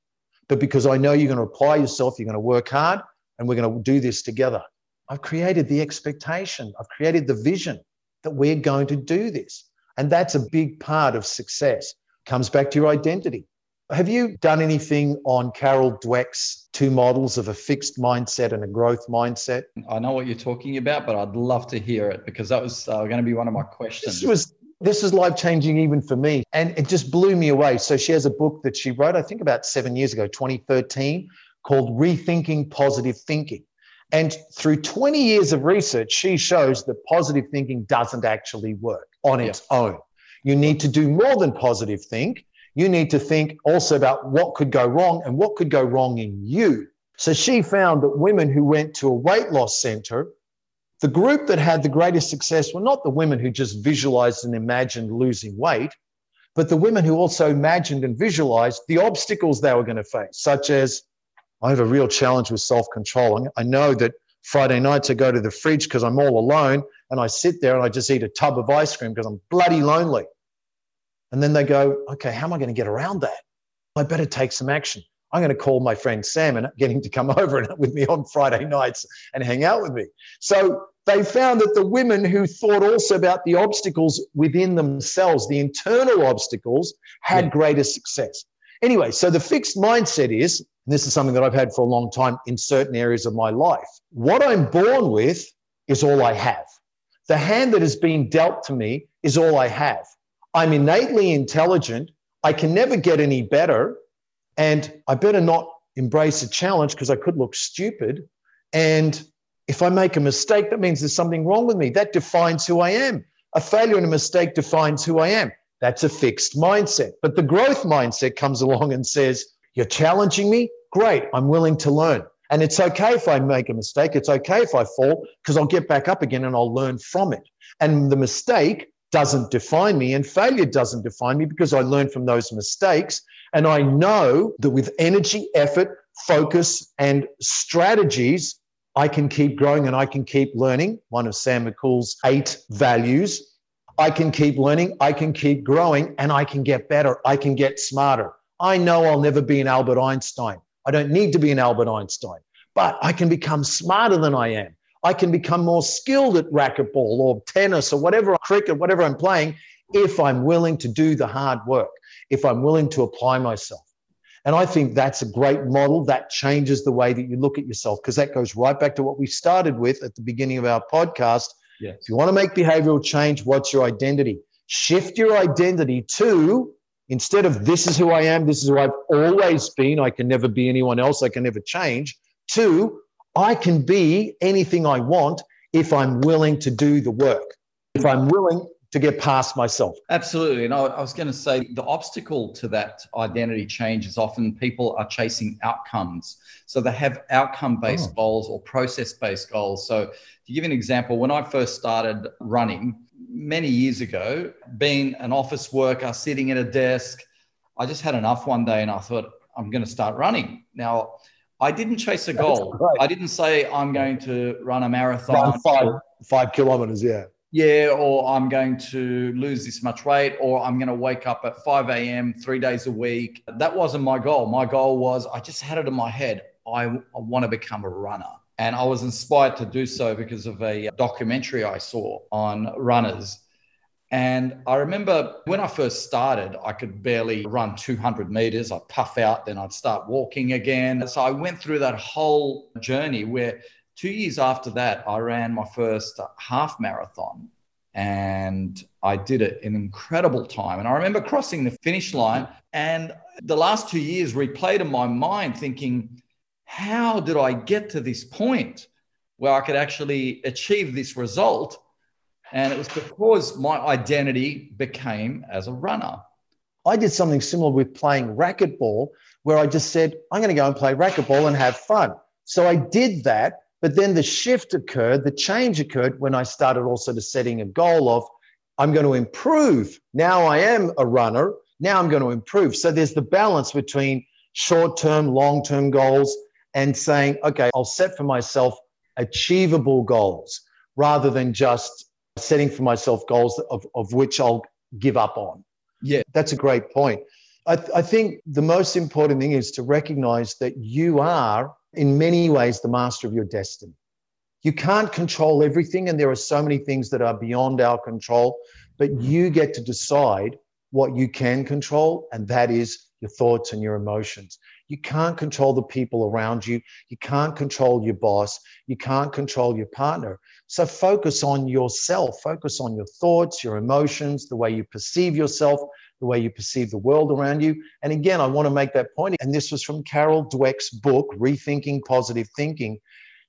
but because I know you're going to apply yourself, you're going to work hard, and we're going to do this together. I've created the expectation, I've created the vision that we're going to do this. And that's a big part of success. Comes back to your identity. Have you done anything on Carol Dweck's two models of a fixed mindset and a growth mindset? I know what you're talking about, but I'd love to hear it because that was uh, going to be one of my questions. This was this is life changing even for me, and it just blew me away. So she has a book that she wrote, I think, about seven years ago, 2013, called Rethinking Positive Thinking. And through 20 years of research, she shows that positive thinking doesn't actually work on its yeah. own. You need to do more than positive think you need to think also about what could go wrong and what could go wrong in you. So she found that women who went to a weight loss center, the group that had the greatest success were not the women who just visualized and imagined losing weight, but the women who also imagined and visualized the obstacles they were going to face, such as I have a real challenge with self control. I know that Friday nights I go to the fridge because I'm all alone and I sit there and I just eat a tub of ice cream because I'm bloody lonely. And then they go, okay, how am I going to get around that? I better take some action. I'm going to call my friend Sam and get him to come (laughs) over and with me on Friday nights and hang out with me. So they found that the women who thought also about the obstacles within themselves, the internal obstacles, had yeah. greater success. Anyway, so the fixed mindset is, and this is something that I've had for a long time in certain areas of my life, what I'm born with is all I have. The hand that has been dealt to me is all I have. I'm innately intelligent. I can never get any better. And I better not embrace a challenge because I could look stupid. And if I make a mistake, that means there's something wrong with me. That defines who I am. A failure and a mistake defines who I am. That's a fixed mindset. But the growth mindset comes along and says, You're challenging me? Great. I'm willing to learn. And it's okay if I make a mistake. It's okay if I fall because I'll get back up again and I'll learn from it. And the mistake doesn't define me and failure doesn't define me because I learn from those mistakes. And I know that with energy, effort, focus, and strategies, I can keep growing and I can keep learning. One of Sam Makhoul's eight values. I can keep learning, I can keep growing, and I can get better. I can get smarter. I know I'll never be an Albert Einstein. I don't need to be an Albert Einstein, but I can become smarter than I am. I can become more skilled at racquetball or tennis or whatever, cricket, whatever I'm playing, if I'm willing to do the hard work, if I'm willing to apply myself. And I think that's a great model that changes the way that you look at yourself because that goes right back to what we started with at the beginning of our podcast. Yes. If you want to make behavioral change, what's your identity? Shift your identity to instead of this is who I am, this is who I've always been, I can never be anyone else, I can never change, to I can be anything I want if I'm willing to do the work, if I'm willing to get past myself. Absolutely. And I, I was going to say the obstacle to that identity change is often people are chasing outcomes. So they have outcome based oh. goals or process based goals. So to give an example, when I first started running many years ago, being an office worker, sitting at a desk, I just had enough one day and I thought, I'm going to start running. Now, I didn't chase a goal. I didn't say I'm going to run a marathon. Run five, five kilometers, yeah yeah, or I'm going to lose this much weight, or I'm going to wake up at 5 a.m. three days a week. That wasn't my goal. My goal was I just had it in my head. I, I want to become a runner. And I was inspired to do so because of a documentary I saw on runners. And I remember when I first started, I could barely run 200 meters. I'd puff out, then I'd start walking again. So I went through that whole journey where two years after that, I ran my first half marathon and I did it in incredible time. And I remember crossing the finish line and the last two years replayed in my mind thinking, how did I get to this point where I could actually achieve this result? And it was because my identity became as a runner. I did something similar with playing racquetball, where I just said, I'm going to go and play racquetball and have fun. So I did that but then the shift occurred, the change occurred when I started also to setting a goal of, I'm going to improve. Now I am a runner. Now I'm going to improve. So there's the balance between short term, long term goals and saying, okay, I'll set for myself achievable goals rather than just setting for myself goals of, of which I'll give up on. Yeah. That's a great point. I, th- I think the most important thing is to recognize that you are in many ways the master of your destiny. You can't control everything, and there are so many things that are beyond our control, but mm-hmm. you get to decide what you can control, and that is your thoughts and your emotions. You can't control the people around you. You can't control your boss. You can't control your partner. So focus on yourself, focus on your thoughts, your emotions, the way you perceive yourself, the way you perceive the world around you. And again, I want to make that point. And this was from Carol Dweck's book, Rethinking Positive Thinking.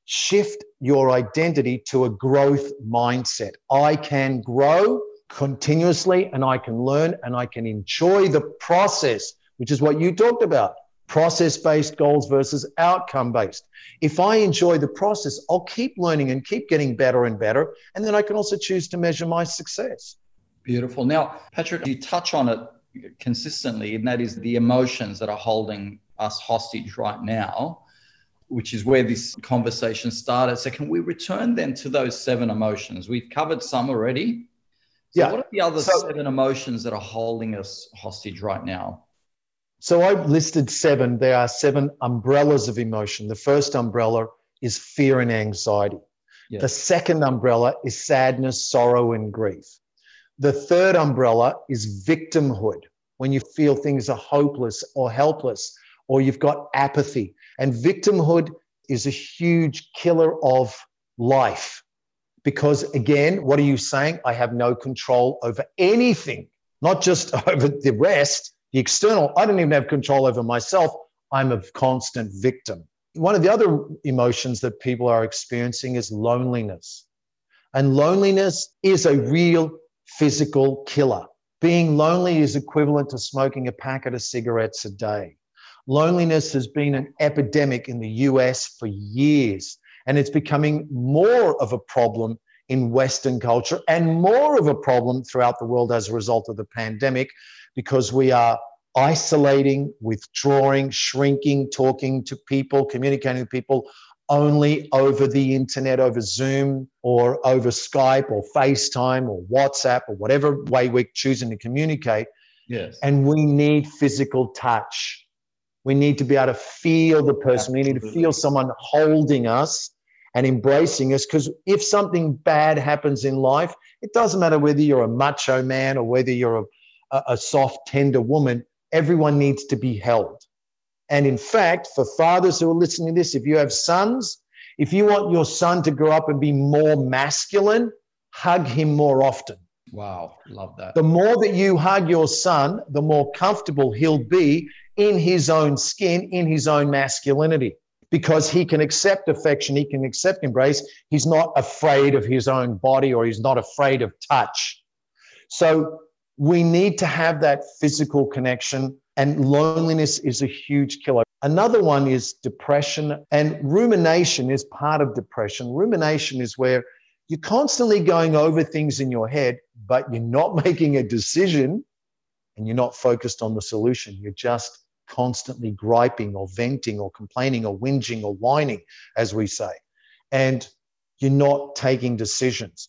Shift your identity to a growth mindset. I can grow continuously and I can learn and I can enjoy the process, which is what you talked about process based goals versus outcome based. If I enjoy the process, I'll keep learning and keep getting better and better. And then I can also choose to measure my success. Beautiful. Now, Patrick, you touch on it consistently, and that is the emotions that are holding us hostage right now, which is where this conversation started. So, can we return then to those seven emotions? We've covered some already. So yeah. What are the other so, seven emotions that are holding us hostage right now? So, I listed seven. There are seven umbrellas of emotion. The first umbrella is fear and anxiety. Yes. The second umbrella is sadness, sorrow, and grief. The third umbrella is victimhood, when you feel things are hopeless or helpless, or you've got apathy. And victimhood is a huge killer of life Because again, what are you saying? I have no control over anything, not just (laughs) over the rest, the external. I don't even have control over myself. I'm a constant victim. One of the other emotions that people are experiencing is loneliness. And loneliness is a real physical killer. Being lonely is equivalent to smoking a packet of cigarettes a day. Loneliness has been an epidemic in the US for years, and it's becoming more of a problem in Western culture and more of a problem throughout the world as a result of the pandemic because we are isolating, withdrawing, shrinking, talking to people, communicating with people only over the internet, over Zoom or over Skype or FaceTime or WhatsApp or whatever way we're choosing to communicate. Yes. And we need physical touch. We need to be able to feel the person. Absolutely. We need to feel someone holding us and embracing us. Because if something bad happens in life, it doesn't matter whether you're a macho man or whether you're a, a soft, tender woman, everyone needs to be held. And in fact, for fathers who are listening to this, if you have sons, if you want your son to grow up and be more masculine, hug him more often. Wow, love that. The more that you hug your son, the more comfortable he'll be in his own skin, in his own masculinity, because he can accept affection, he can accept embrace. He's not afraid of his own body or he's not afraid of touch. So we need to have that physical connection, and loneliness is a huge killer. Another one is depression, and rumination is part of depression. Rumination is where you're constantly going over things in your head, but you're not (laughs) making a decision and you're not focused on the solution. You're just constantly griping or venting or complaining or whinging or whining, as we say, and you're not taking decisions.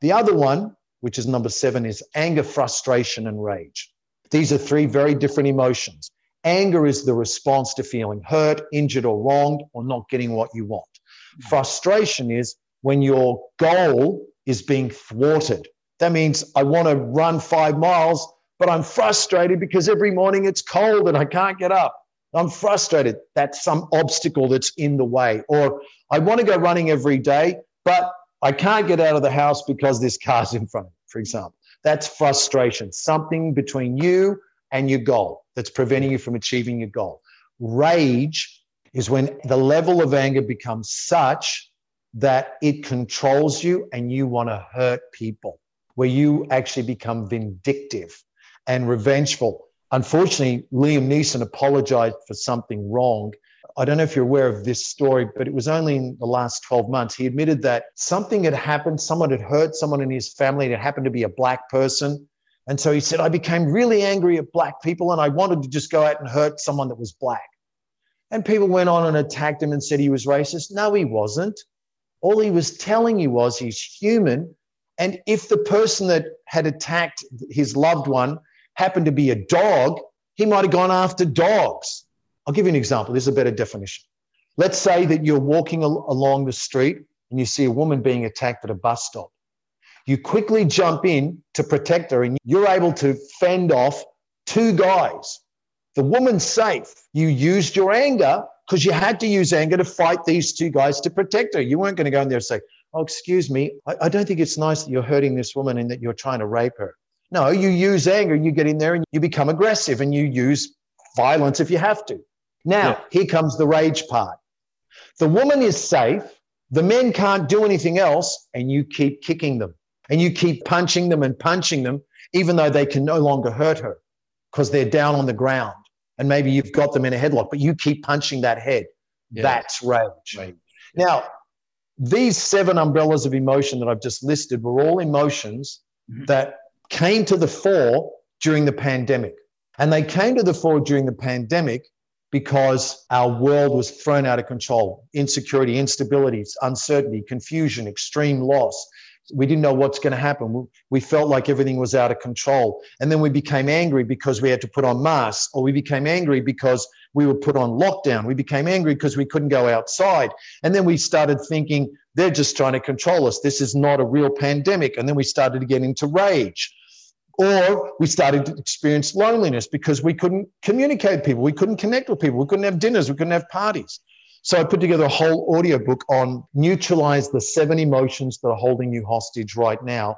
The other one, which is number seven, is anger, frustration, and rage. These are three very different emotions. Anger is the response to feeling hurt, injured, or wronged, or not getting what you want. Hmm. Frustration is when your goal is being thwarted. That means I want to run five miles, but I'm frustrated because every morning it's cold and I can't get up. I'm frustrated. That's some obstacle that's in the way. Or I want to go running every day, but I can't get out of the house because this car's in front of me, for example. That's frustration, something between you and your goal that's preventing you from achieving your goal. Rage is when the level of anger becomes such that it controls you and you want to hurt people, where you actually become vindictive and revengeful. Unfortunately, Liam Neeson apologized for something wrong. I don't know if you're aware of this story, but it was only in the last 12 months. He admitted that something had happened, someone had hurt someone in his family, and it happened to be a black person. And so he said, I became really angry at black people and I wanted to just go out and hurt someone that was black. And people went on and attacked him and said he was racist. No, he wasn't. All he was telling you was he's human. And if the person that had attacked his loved one happened to be a dog, he might have gone after dogs. I'll give you an example. This is a better definition. Let's say that you're walking al- along the street and you see a woman being attacked at a bus stop. You quickly jump in to protect her and you're able to fend off two guys. The woman's safe. You used your anger because you had to use anger to fight these two guys to protect her. You weren't going to go in there and say, Oh, excuse me, I, I don't think it's nice that you're hurting this woman and that you're trying to rape her. No, you use anger, you get in there and you become aggressive and you use violence if you have to. Now, yeah. here comes the rage part. The woman is safe, the men can't do anything else, and you keep kicking them and you keep punching them and punching them, even though they can no longer hurt her because they're down on the ground. And maybe you've got them in a headlock, but you keep punching that head. Yeah. That's rage. Right. Now, these seven umbrellas of emotion that I've just listed were all emotions mm-hmm. that came to the fore during the pandemic. And they came to the fore during the pandemic because our world was thrown out of control insecurity, instability, uncertainty, confusion, extreme loss. We didn't know what's going to happen. We felt like everything was out of control. And then we became angry because we had to put on masks, or we became angry because we were put on lockdown. We became angry because we couldn't go outside. And then we started thinking, they're just trying to control us. This is not a real pandemic. And then we started to get into rage. Or we started to experience loneliness because we couldn't communicate with people. We couldn't connect with people. We couldn't have dinners. We couldn't have parties. So I put together a whole audiobook on neutralize the seven emotions that are holding you hostage right now.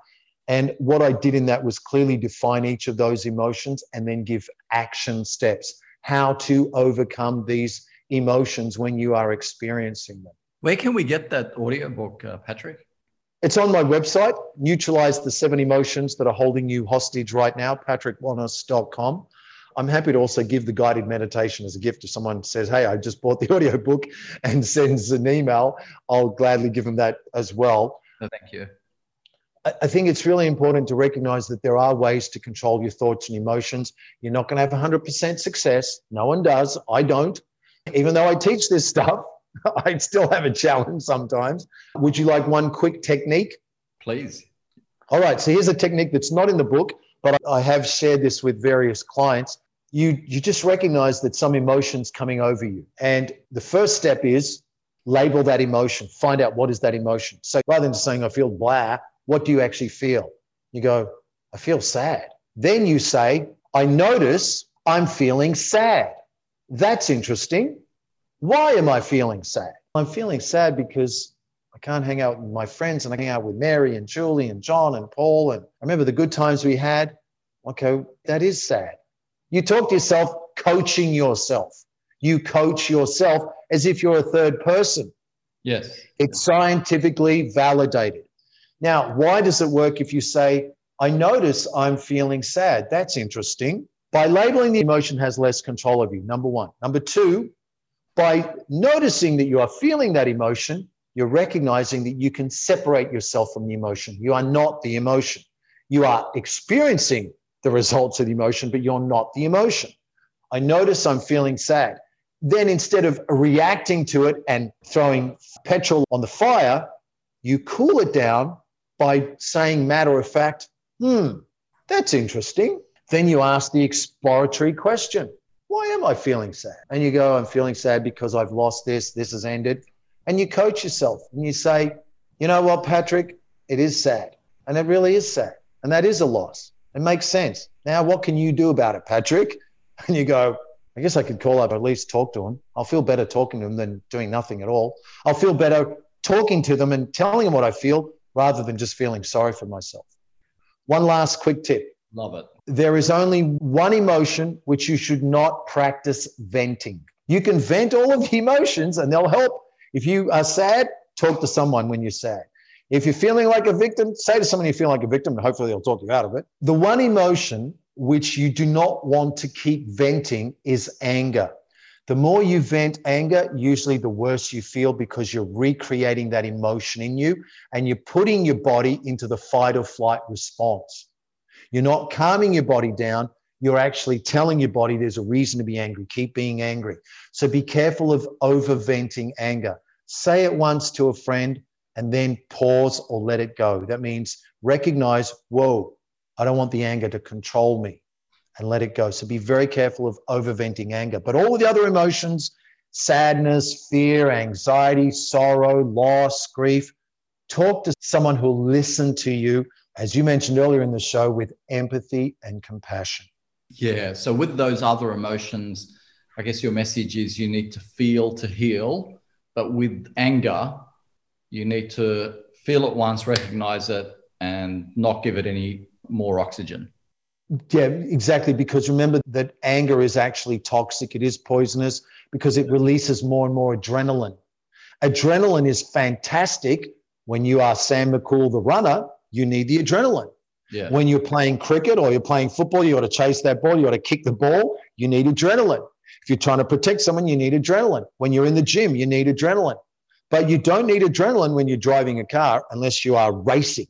And what I did in that was clearly define each of those emotions and then give action steps, how to overcome these emotions when you are experiencing them. Where can we get that audiobook, uh, Patrick? It's on my website, neutralize the seven emotions that are holding you hostage right now, patrickwanis.com. I'm happy to also give the guided meditation as a gift if someone says, Hey, I just bought the (laughs) audiobook and sends an email. I'll gladly give them that as well. No, thank you. I think it's really important to recognize that there are ways to control your thoughts and emotions. You're not going to have 100% success. No one does. I don't. Even though I teach this stuff, (laughs) I still have a challenge sometimes. Would you like one quick technique? Please. All right. So here's a technique that's not in the book, but I have shared this with various clients. You, you just recognize that some emotion's coming over you. And the first step is label that emotion, find out what is that emotion. So rather than just saying, I feel blah, what do you actually feel? You go, I feel sad. Then you say, I notice I'm feeling sad. That's interesting. Why am I feeling sad? I'm feeling sad because I can't hang out with my friends and I hang out with Mary and Julie and John and Paul. And I remember the good times we had. Okay, that is sad. You talk to yourself, coaching yourself. You coach yourself as if you're a third person. Yes. It's scientifically validated. Now, why does it work if you say, I notice I'm feeling sad? That's interesting. By labeling the emotion has less control of you, number one. Number two, by noticing that you are feeling that emotion, you're recognizing that you can separate yourself from the emotion. You are not the emotion. You are experiencing the results of the emotion, but you're not the emotion. I notice I'm feeling sad. Then instead of reacting to it and throwing petrol on the fire, you cool it down by saying matter of fact, hmm, that's interesting. Then you ask the exploratory question why am I feeling sad? And you go, I'm feeling sad because I've lost this, this has ended. And you coach yourself and you say, you know what, Patrick, it is sad. And it really is sad. And that is a loss. It makes sense. Now, what can you do about it, Patrick? (laughs) And you go, I guess I could call up, at least talk to them. I'll feel better talking to them than doing nothing at all. I'll feel better talking to them and telling them what I feel rather than just feeling sorry for myself. One last quick tip Love it. There is only one emotion which you should not practice venting. You can vent all of the emotions and they'll help. If you are sad, talk to someone when you're sad. If you're feeling like a victim, say to someone you feel like a victim, and hopefully they'll talk you out of it. The one emotion which you do not want to keep venting is anger. The more you vent anger, usually the worse you feel because you're recreating that emotion in you and you're putting your body into the fight or flight response. You're not calming your body down. You're actually telling your body there's a reason to be angry. Keep being angry. So be careful of over venting anger. Say it once to a friend and then pause or let it go. That means recognize, whoa, I don't want the anger to control me and let it go. So be very careful of over venting anger. But all the other emotions, sadness, fear, anxiety, sorrow, loss, grief, talk to someone who'll listen to you as you mentioned earlier in the show, with empathy and compassion. Yeah. So, with those other emotions, I guess your message is you need to feel to heal. But with anger, you need to feel it once, recognize it, and not give it any more oxygen. Yeah, exactly. Because remember that anger is actually toxic, it is poisonous because it releases more and more adrenaline. Adrenaline is fantastic when you are Sam Makhoul, the runner, you need the adrenaline. Yeah. When you're playing cricket or you're playing football, you got to chase that ball, you got to kick the ball, you need adrenaline. If you're trying to protect someone, you need adrenaline. When you're in the gym, you need adrenaline. But you don't need adrenaline when you're driving a car unless you are racing.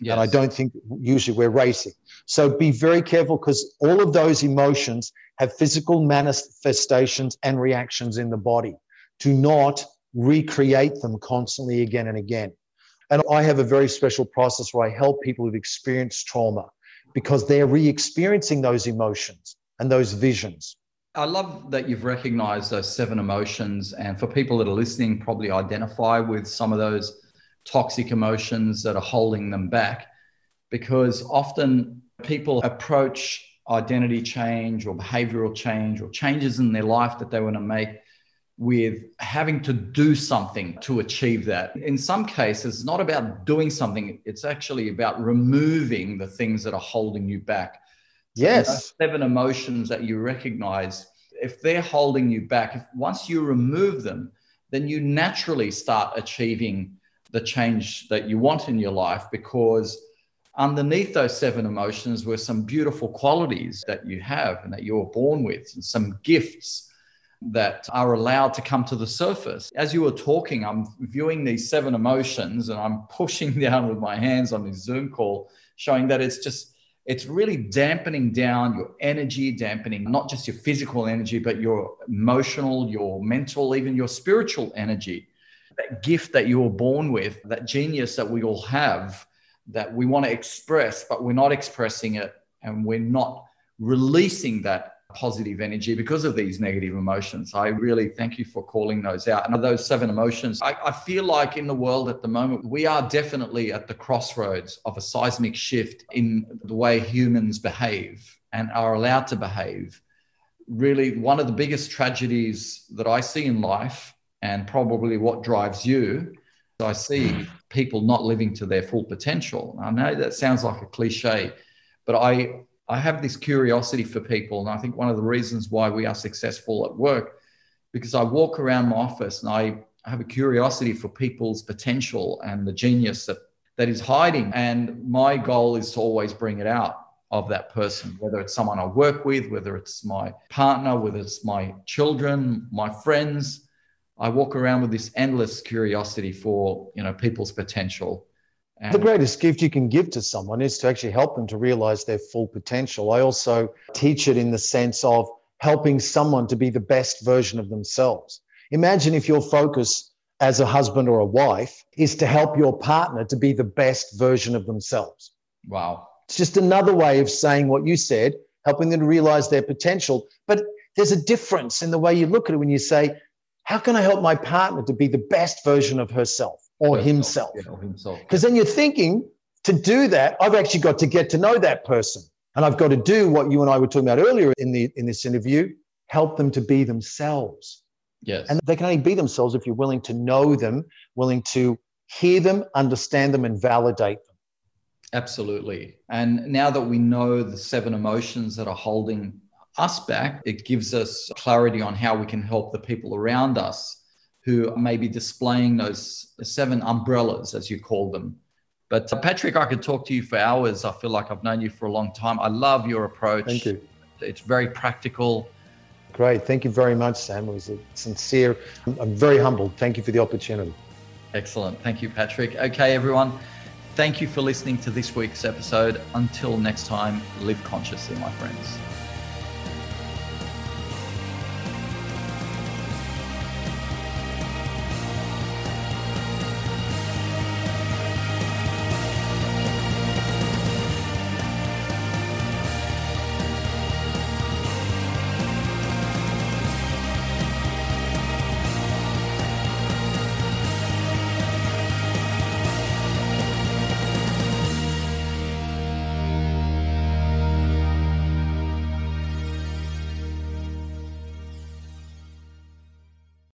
Yes. And I don't think usually we're racing. So be very careful because all of those emotions have physical manifestations and reactions in the body. Do not recreate them constantly again and again. And I have a very special process where I help people who've experienced trauma because they're re experiencing those emotions and those visions. I love that you've recognized those seven emotions. And for people that are listening, probably identify with some of those toxic emotions that are holding them back. Because often people approach identity change or behavioral change or changes in their life that they want to make with having to do something to achieve that. In some cases, it's not about doing something, it's actually about removing the things that are holding you back. Yes. seven emotions that you recognize, if they're holding you back, if once you remove them, then you naturally start achieving the change that you want in your life because underneath those seven emotions were some beautiful qualities that you have and that you were born with and some gifts that are allowed to come to the surface. As you were talking, I'm viewing these seven emotions and I'm pushing (laughs) down with my hands on this Zoom call, showing that it's just, it's really dampening down your energy, dampening not just your physical energy, but your emotional, your mental, even your spiritual energy. That gift that you were born with, that genius that we all have, that we want to express, but we're not expressing it and we're not releasing that positive energy because of these negative emotions. I really thank you for calling those out. And those seven emotions, I, I, feel like in the world at the moment, we are definitely at the crossroads of a seismic shift in the way humans behave and are allowed to behave. Really, one of the biggest tragedies that I see in life, and probably what drives you, I see people not living to their full potential. I know that sounds like a cliche, but I I have this curiosity for people. And I think one of the reasons why we are successful at work, because I walk around my office and I have a curiosity for people's potential and the genius that, that is hiding. And my goal is to always bring it out of that person, whether it's someone I work with, whether it's my partner, whether it's my children, my friends. I walk around with this endless curiosity for, you know, people's potential and the greatest gift you can give to someone is to actually help them to realize their full potential. I also teach it in the sense of helping someone to be the best version of themselves. Imagine if your focus as a husband or a wife is to help your partner to be the best version of themselves. Wow. It's just another way of saying what you said, helping them to realize their potential. But there's a difference in the way you look at it when you say, How can I help my partner to be the best version of herself? Or himself. Because then you're thinking to do that, I've actually got to get to know that person. And I've got to do what you and I were talking about earlier in the in this interview, help them to be themselves. Yes. And they can only be themselves if you're willing to know them, willing to hear them, understand them, and validate them. Absolutely. And now that we know the seven emotions that are holding us back, it gives us clarity on how we can help the people around us who may be displaying those seven umbrellas, as you call them. But uh, Patrick, I could talk to you for hours. I feel like I've known you for a long time. I love your approach. Thank you. It's very practical. Great. Thank you very much, Sam. It was a sincere. I'm very humbled. Thank you for the opportunity. Excellent. Thank you, Patrick. Okay, everyone. Thank you for listening to this week's episode. Until next time, live consciously, my friends.